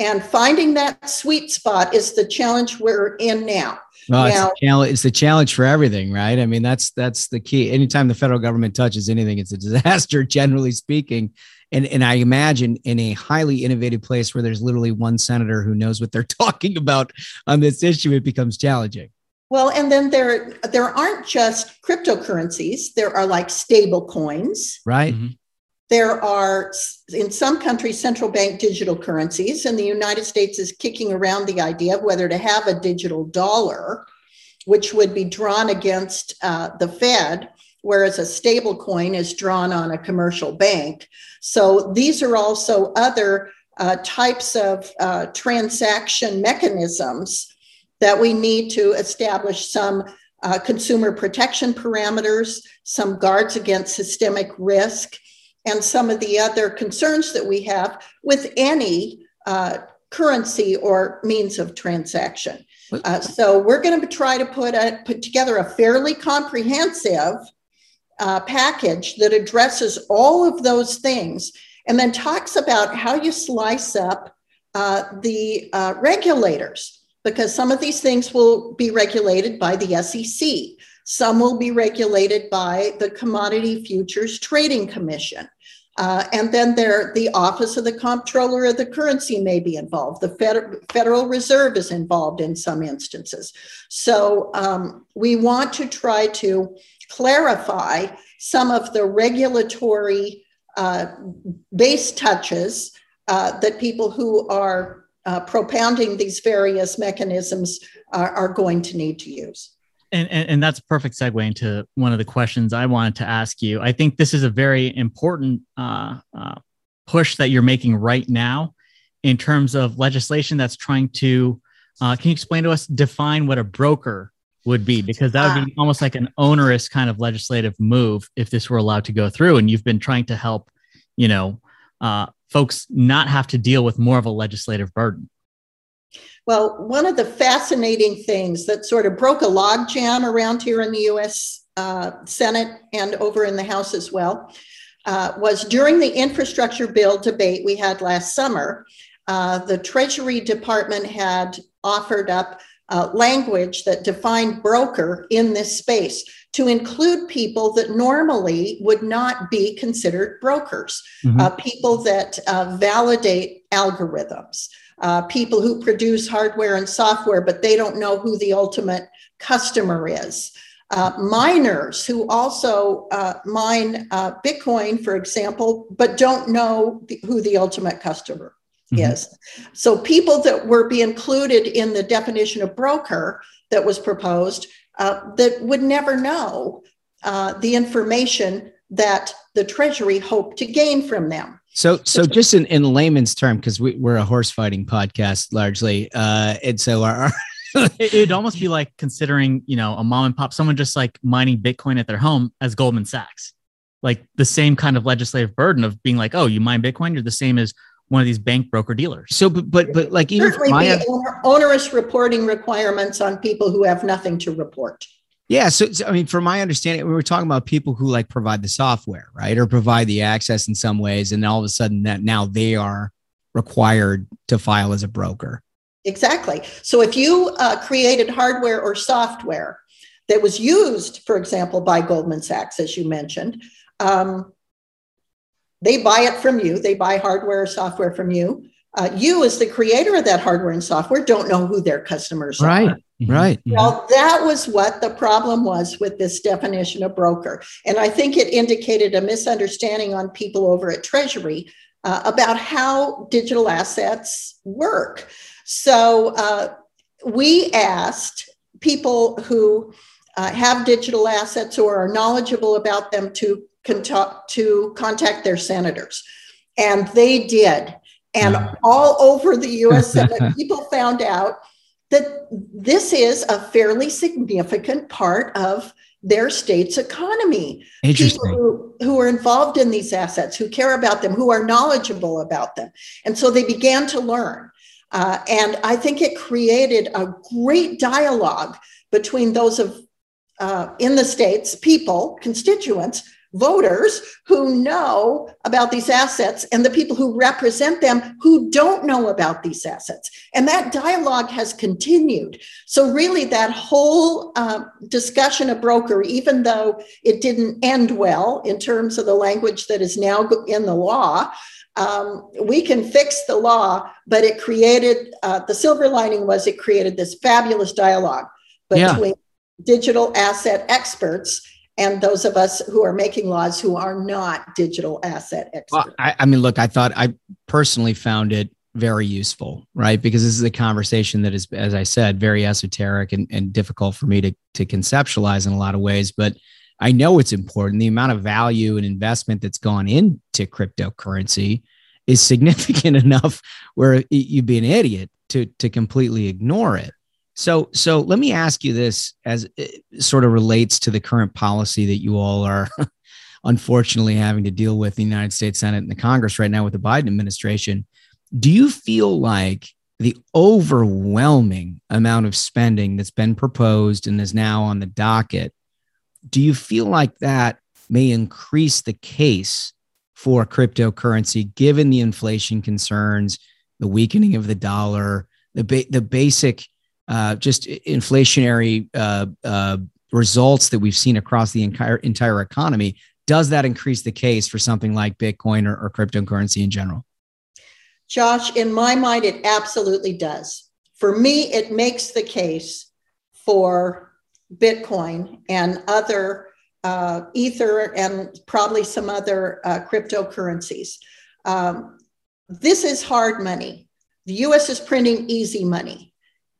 And finding that sweet spot is the challenge we're in now. Well, now, it's, challenge, it's the challenge for everything, right? I mean, that's that's the key. Anytime the federal government touches anything, it's a disaster, generally speaking. And and I imagine in a highly innovative place where there's literally one senator who knows what they're talking about on this issue, it becomes challenging. Well, and then there there aren't just cryptocurrencies. There are like stable coins. Right. Mm-hmm. There are in some countries central bank digital currencies, and the United States is kicking around the idea of whether to have a digital dollar, which would be drawn against uh, the Fed, whereas a stable coin is drawn on a commercial bank. So these are also other uh, types of uh, transaction mechanisms that we need to establish some uh, consumer protection parameters, some guards against systemic risk, and some of the other concerns that we have with any uh, currency or means of transaction. Uh, so we're going to try to put a, put together a fairly comprehensive uh, package that addresses all of those things, and then talks about how you slice up uh, the uh, regulators because some of these things will be regulated by the SEC. Some will be regulated by the Commodity Futures Trading Commission. Uh, and then there, the Office of the Comptroller of the Currency may be involved. The Federal, Federal Reserve is involved in some instances. So um, we want to try to clarify some of the regulatory uh, base touches uh, that people who are uh, propounding these various mechanisms are, are, going to need to use. And, and, and that's a perfect segue into one of the questions I wanted to ask you. I think this is a very important uh, uh, push that you're making right now in terms of legislation that's trying to. Uh, can you explain to us, define what a broker would be? Because that would be almost like an onerous kind of legislative move if this were allowed to go through. And you've been trying to help, you know, uh, folks not have to deal with more of a legislative burden? Well, one of the fascinating things that sort of broke a logjam around here in the US uh, Senate and over in the House as well uh, was during the infrastructure bill debate we had last summer. uh, the Treasury Department had offered up uh, language that defined broker in this space to include people that normally would not be considered brokers, Mhm. uh, people that uh, validate algorithms, uh, people who produce hardware and software, but they don't know who the ultimate customer is. Uh, miners who also uh, mine uh, Bitcoin, for example, but don't know the, who the ultimate customer is. So people that were be included in the definition of broker that was proposed uh, that would never know uh, the information that the Treasury hoped to gain from them. So, so just in, in layman's term, because we, we're a horse fighting podcast largely, uh, and so our, our it, it'd almost be like considering, you know, a mom and pop, someone just like mining Bitcoin at their home as Goldman Sachs. Like the same kind of legislative burden of being like, oh, you mine Bitcoin, you're the same as one of these bank broker dealers. So, but but, but like even Certainly my be onerous reporting requirements on people who have nothing to report. Yeah. So, so, I mean, from my understanding, we were talking about people who like provide the software, right? Or provide the access in some ways. And all of a sudden that now they are required to file as a broker. Exactly. So if you uh, created hardware or software that was used, for example, by Goldman Sachs, as you mentioned, um, they buy it from you. They buy hardware or software from you. Uh, you, as the creator of that hardware and software, don't know who their customers Right. are. Right. Right. Well, that was what the problem was with this definition of broker. And I think it indicated a misunderstanding on people over at Treasury uh, about how digital assets work. So uh, we asked people who uh, have digital assets or are knowledgeable about them to, contact, to contact their senators. And they did. And all over the US Senate, people found out that this is a fairly significant part of their state's economy. Interesting. People who, who are involved in these assets, who care about them, who are knowledgeable about them. And so they began to learn. Uh, and I think it created a great dialogue between those of uh, in the states, people, constituents, voters who know about these assets and the people who represent them who don't know about these assets. And that dialogue has continued. So, really, that whole uh, discussion of broker, even though it didn't end well in terms of the language that is now in the law, um, we can fix the law, but it created uh, the silver lining was it created this fabulous dialogue Yeah. between digital asset experts and those of us who are making laws who are not digital asset experts. Well, I, I mean, look, I thought I personally found it very useful, right? Because this is a conversation that is, as I said, very esoteric and, and difficult for me to, to conceptualize in a lot of ways. But I know it's important. The amount of value and investment that's gone into cryptocurrency is significant enough where you'd be an idiot to, to completely ignore it. So, so let me ask you this as it sort of relates to the current policy that you all are unfortunately having to deal with in the United States Senate and the Congress right now with the Biden administration. Do you feel like the overwhelming amount of spending that's been proposed and is now on the docket, do you feel like that may increase the case for cryptocurrency given the inflation concerns, the weakening of the dollar, the ba- the basic uh, just inflationary uh, uh, results that we've seen across the entire entire economy? Does that increase the case for something like Bitcoin or, or cryptocurrency in general? Josh, in my mind, it absolutely does. For me, it makes the case for Bitcoin and other uh, Ether and probably some other uh, cryptocurrencies. Um, this is hard money. The US is printing easy money.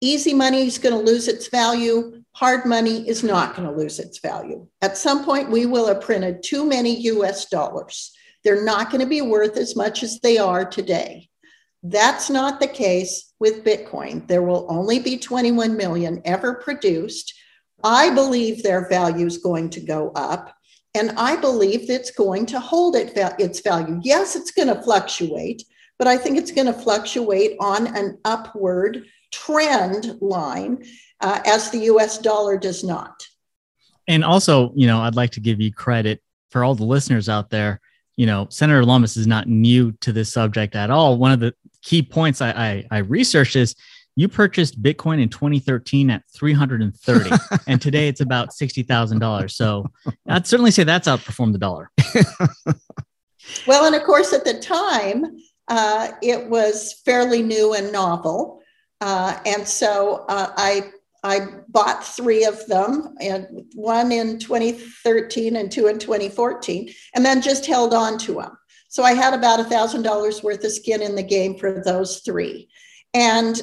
Easy money is going to lose its value. Hard money is not going to lose its value. At some point, we will have printed too many US dollars. They're not going to be worth as much as they are today. That's not the case with Bitcoin. There will only be 21 million ever produced. I believe their value is going to go up, and I believe it's going to hold it, its value. Yes, it's going to fluctuate, but I think it's going to fluctuate on an upward trend line uh, as the US dollar does not. And also, you know, I'd like to give you credit for all the listeners out there. You know, Senator Lummis is not new to this subject at all. One of the key points I, I, I researched is you purchased Bitcoin in 2013 at 330, and today it's about sixty thousand dollars. So I'd certainly say that's outperformed the dollar. well, and of course, at the time, uh, it was fairly new and novel, uh, and so uh, I I bought three of them, and one in 2013 and two in 2014, and then just held on to them. So I had about a thousand dollars worth of skin in the game for those three, and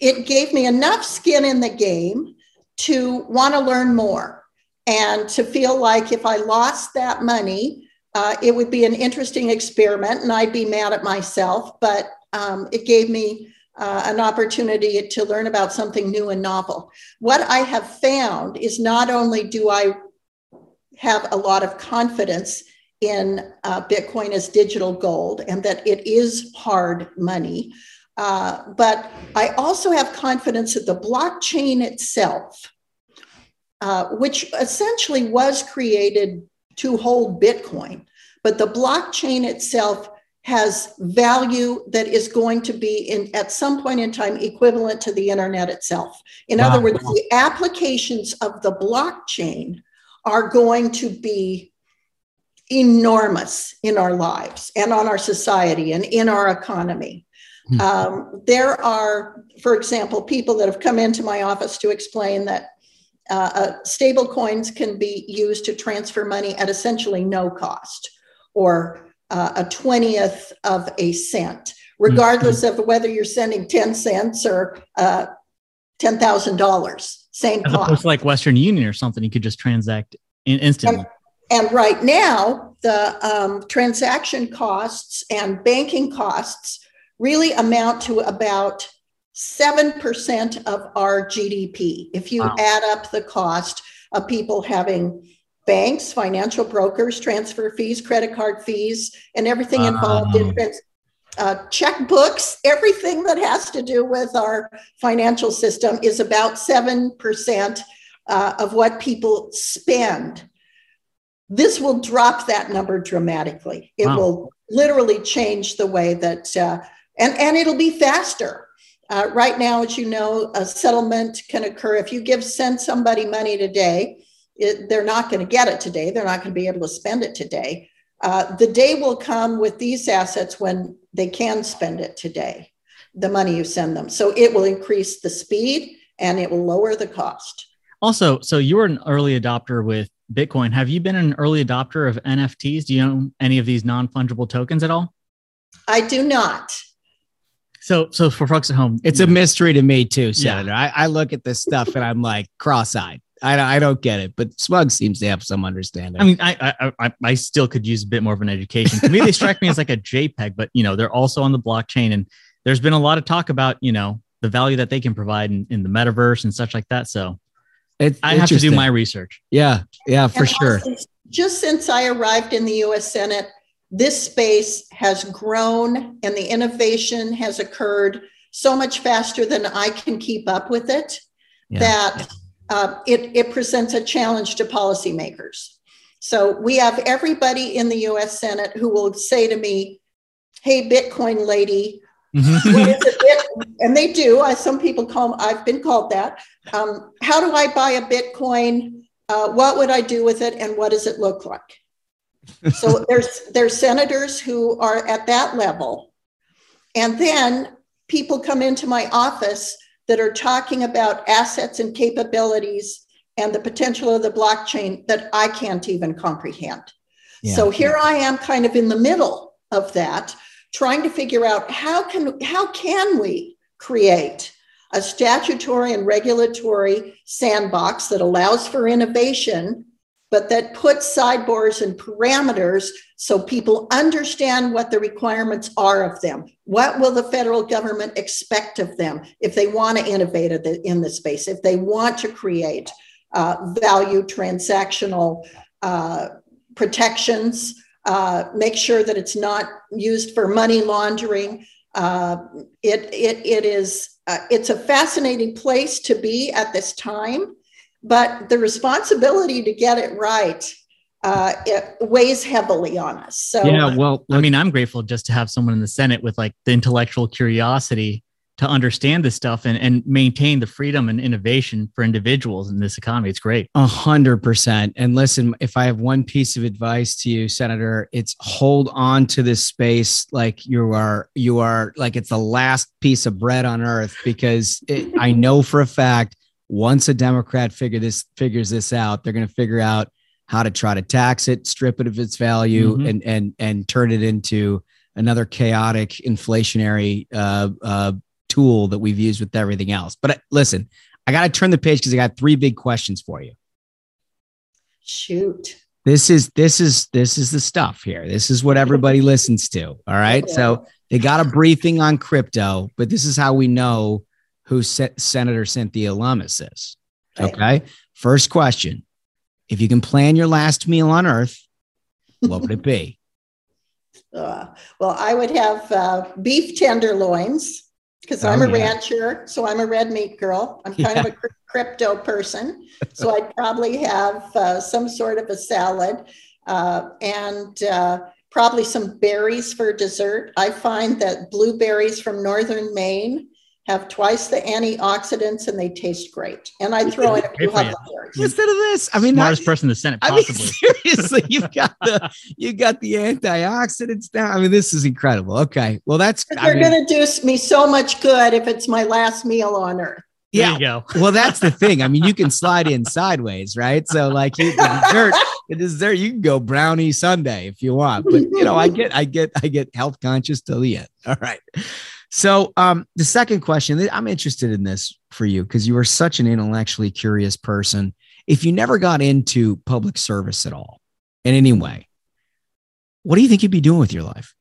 it gave me enough skin in the game to want to learn more and to feel like if I lost that money, uh, it would be an interesting experiment and I'd be mad at myself. But um, it gave me uh, an opportunity to learn about something new and novel. What I have found is not only do I have a lot of confidence in uh, Bitcoin as digital gold and that it is hard money, uh, but I also have confidence that the blockchain itself, uh, which essentially was created to hold Bitcoin, but the blockchain itself has value that is going to be in at some point in time equivalent to the internet itself. In wow. other words, the applications of the blockchain are going to be enormous in our lives and on our society and in our economy. Hmm. Um, there are, for example, people that have come into my office to explain that uh, uh, stable coins can be used to transfer money at essentially no cost or uh, a 20th of a cent, regardless mm-hmm. of whether you're sending 10 cents or uh, $10,000. Same As cost. opposed to like Western Union or something, you could just transact in- instantly. And, and, right now, the um, transaction costs and banking costs really amount to about 7% of our GDP. If you wow. add up the cost of people having banks, financial brokers, transfer fees, credit card fees, and everything involved in uh, checkbooks, everything that has to do with our financial system is about 7% uh, of what people spend. This will drop that number dramatically. It wow. will literally change the way that uh, and, and it'll be faster. Uh, right now, as you know, a settlement can occur. If you give send somebody money today, it, they're not going to get it today. They're not going to be able to spend it today. Uh, the day will come with these assets when they can spend it today, the money you send them. So it will increase the speed and it will lower the cost. Also, so you were an early adopter with Bitcoin. Have you been an early adopter of NFTs? Do you own any of these non fungible tokens at all? I do not. So, so for folks at home, it's a mystery to me too, Senator. Yeah. I, I look at this stuff and I'm like cross-eyed. I, I don't get it, but Smug seems to have some understanding. I mean, I, I I I still could use a bit more of an education. To me, they strike me as like a JPEG, but you know, they're also on the blockchain, and there's been a lot of talk about you know the value that they can provide in, in the metaverse and such like that. So, it's I have to do my research. Yeah, yeah, for and sure. Just since I arrived in the U.S. Senate, this space has grown and the innovation has occurred so much faster than I can keep up with it yeah. that uh, it, it presents a challenge to policymakers. So we have everybody in the US Senate who will say to me, Hey, Bitcoin lady, mm-hmm. what is a bit? And they do. I, some people call, I've been called that. Um, how do I buy a Bitcoin? Uh, what would I do with it? And what does it look like? so there's there's senators who are at that level and then people come into my office that are talking about assets and capabilities and the potential of the blockchain that I can't even comprehend. Yeah, so here yeah. I am kind of in the middle of that trying to figure out how can how can we create a statutory and regulatory sandbox that allows for innovation but that puts sidebars and parameters so people understand what the requirements are of them. What will the federal government expect of them if they want to innovate in the space, if they want to create uh, value transactional uh, protections, uh, make sure that it's not used for money laundering. Uh, it, it, it is, uh, it's a fascinating place to be at this time but the responsibility to get it right uh, it weighs heavily on us. So yeah, well, I mean, I'm grateful just to have someone in the Senate with like the intellectual curiosity to understand this stuff and, and maintain the freedom and innovation for individuals in this economy. It's great. A hundred percent. And listen, if I have one piece of advice to you, Senator, it's hold on to this space like you are you are like it's the last piece of bread on earth because it, I know for a fact once a Democrat figure this figures this out, they're going to figure out how to try to tax it, strip it of its value, Mhm. and and and turn it into another chaotic inflationary uh, uh, tool that we've used with everything else. But uh, listen, I got to turn the page because I got three big questions for you. shoot. This is this is this is the stuff here. This is what everybody listens to. All right. So they got a briefing on crypto, but this is how we know who Se- Senator Cynthia Lummis is. Okay. First question: If you can plan your last meal on Earth, what would it be? Uh, well, I would have uh, beef tenderloins because I'm Oh, a yeah. rancher, so I'm a red meat girl. I'm kind of a cr- crypto person, so I'd probably have uh, some sort of a salad uh, and uh, probably some berries for dessert. I find that blueberries from northern Maine have twice the antioxidants and they taste great. And I throw in a few Great for you. huckleberries. Instead of this, I mean, smartest not- person in the Senate, I mean, possibly. seriously, you've got the you got the antioxidants down. I mean, this is incredible. Okay, well, that's I They're mean, going to do me so much good if it's my last meal on earth. yeah. you go. Well, that's the thing. I mean, you can slide in sideways, right? So, like, you, the dessert, the dessert, you can go brownie sundae if you want. But you know, I get, I get, I get health conscious till the end. All right. So, um, the second question, I'm interested in this for you because you are such an intellectually curious person. If you never got into public service at all, in any way, what do you think you'd be doing with your life?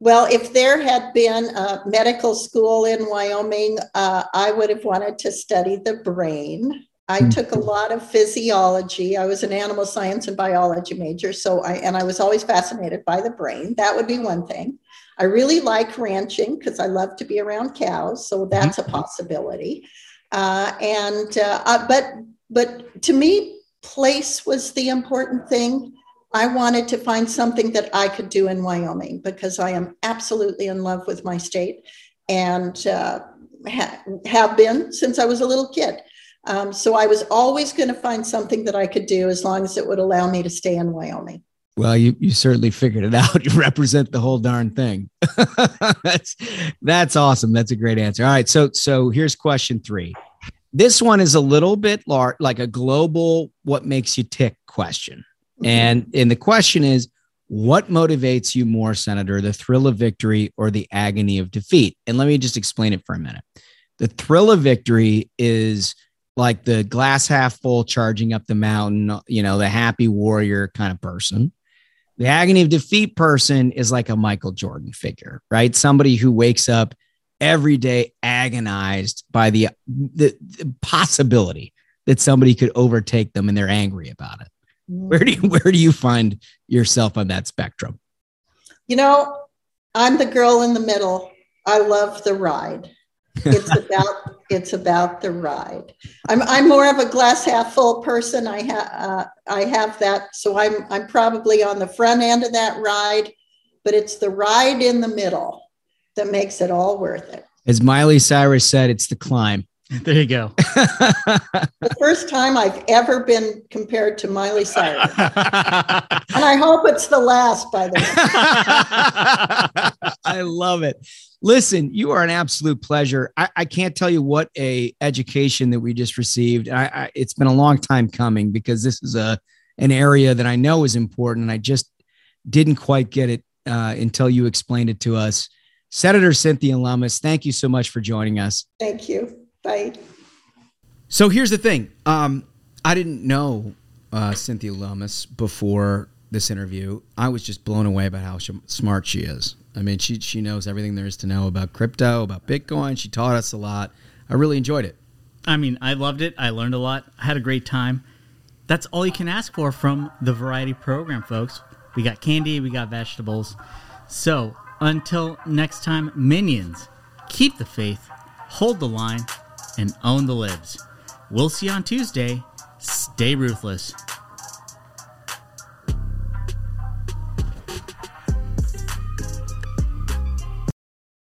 Well, if there had been a medical school in Wyoming, uh, I would have wanted to study the brain. I took a lot of physiology. I was an animal science and biology major, so I and I was always fascinated by the brain. That would be one thing. I really like ranching because I love to be around cows, so that's a possibility. Uh, and uh, uh, but but to me, place was the important thing. I wanted to find something that I could do in Wyoming because I am absolutely in love with my state and uh, ha- have been since I was a little kid. Um, so I was always going to find something that I could do as long as it would allow me to stay in Wyoming. Well, you you certainly figured it out. You represent the whole darn thing. that's that's awesome. That's a great answer. All right, so so here's question three. This one is a little bit large, like a global "what makes you tick" question, mm-hmm. and and the question is, what motivates you more, Senator, the thrill of victory or the agony of defeat? And let me just explain it for a minute. The thrill of victory is like the glass half full charging up the mountain, you know, the happy warrior kind of person. The agony of defeat person is like a Michael Jordan figure, right? Somebody who wakes up every day agonized by the, the, the possibility that somebody could overtake them and they're angry about it. Where do you where do you find yourself on that spectrum? You know, I'm the girl in the middle. I love the ride. It's about it's about the ride. I'm I'm more of a glass half full person. I have uh, I have that, so I'm I'm probably on the front end of that ride, but it's the ride in the middle that makes it all worth it. As Miley Cyrus said, it's the climb. There you go. The first time I've ever been compared to Miley Cyrus, and I hope it's the last. By the way, I love it. Listen, you are an absolute pleasure. I, I can't tell you what a education that we just received. I, I, it's been a long time coming because this is a an area that I know is important, and I just didn't quite get it uh, until you explained it to us. Senator Cynthia Lummis, thank you so much for joining us. thank you. Bye. So here's the thing. Um, I didn't know uh, Cynthia Lummis before this interview. I was just blown away by how sh- smart she is. I mean, she she knows everything there is to know about crypto, about Bitcoin. She taught us a lot. I really enjoyed it. I mean, I loved it. I learned a lot. I had a great time. That's all you can ask for from the variety program, folks. We got candy, we got vegetables. So until next time, minions, keep the faith, hold the line, and own the libs. We'll see you on Tuesday. Stay ruthless.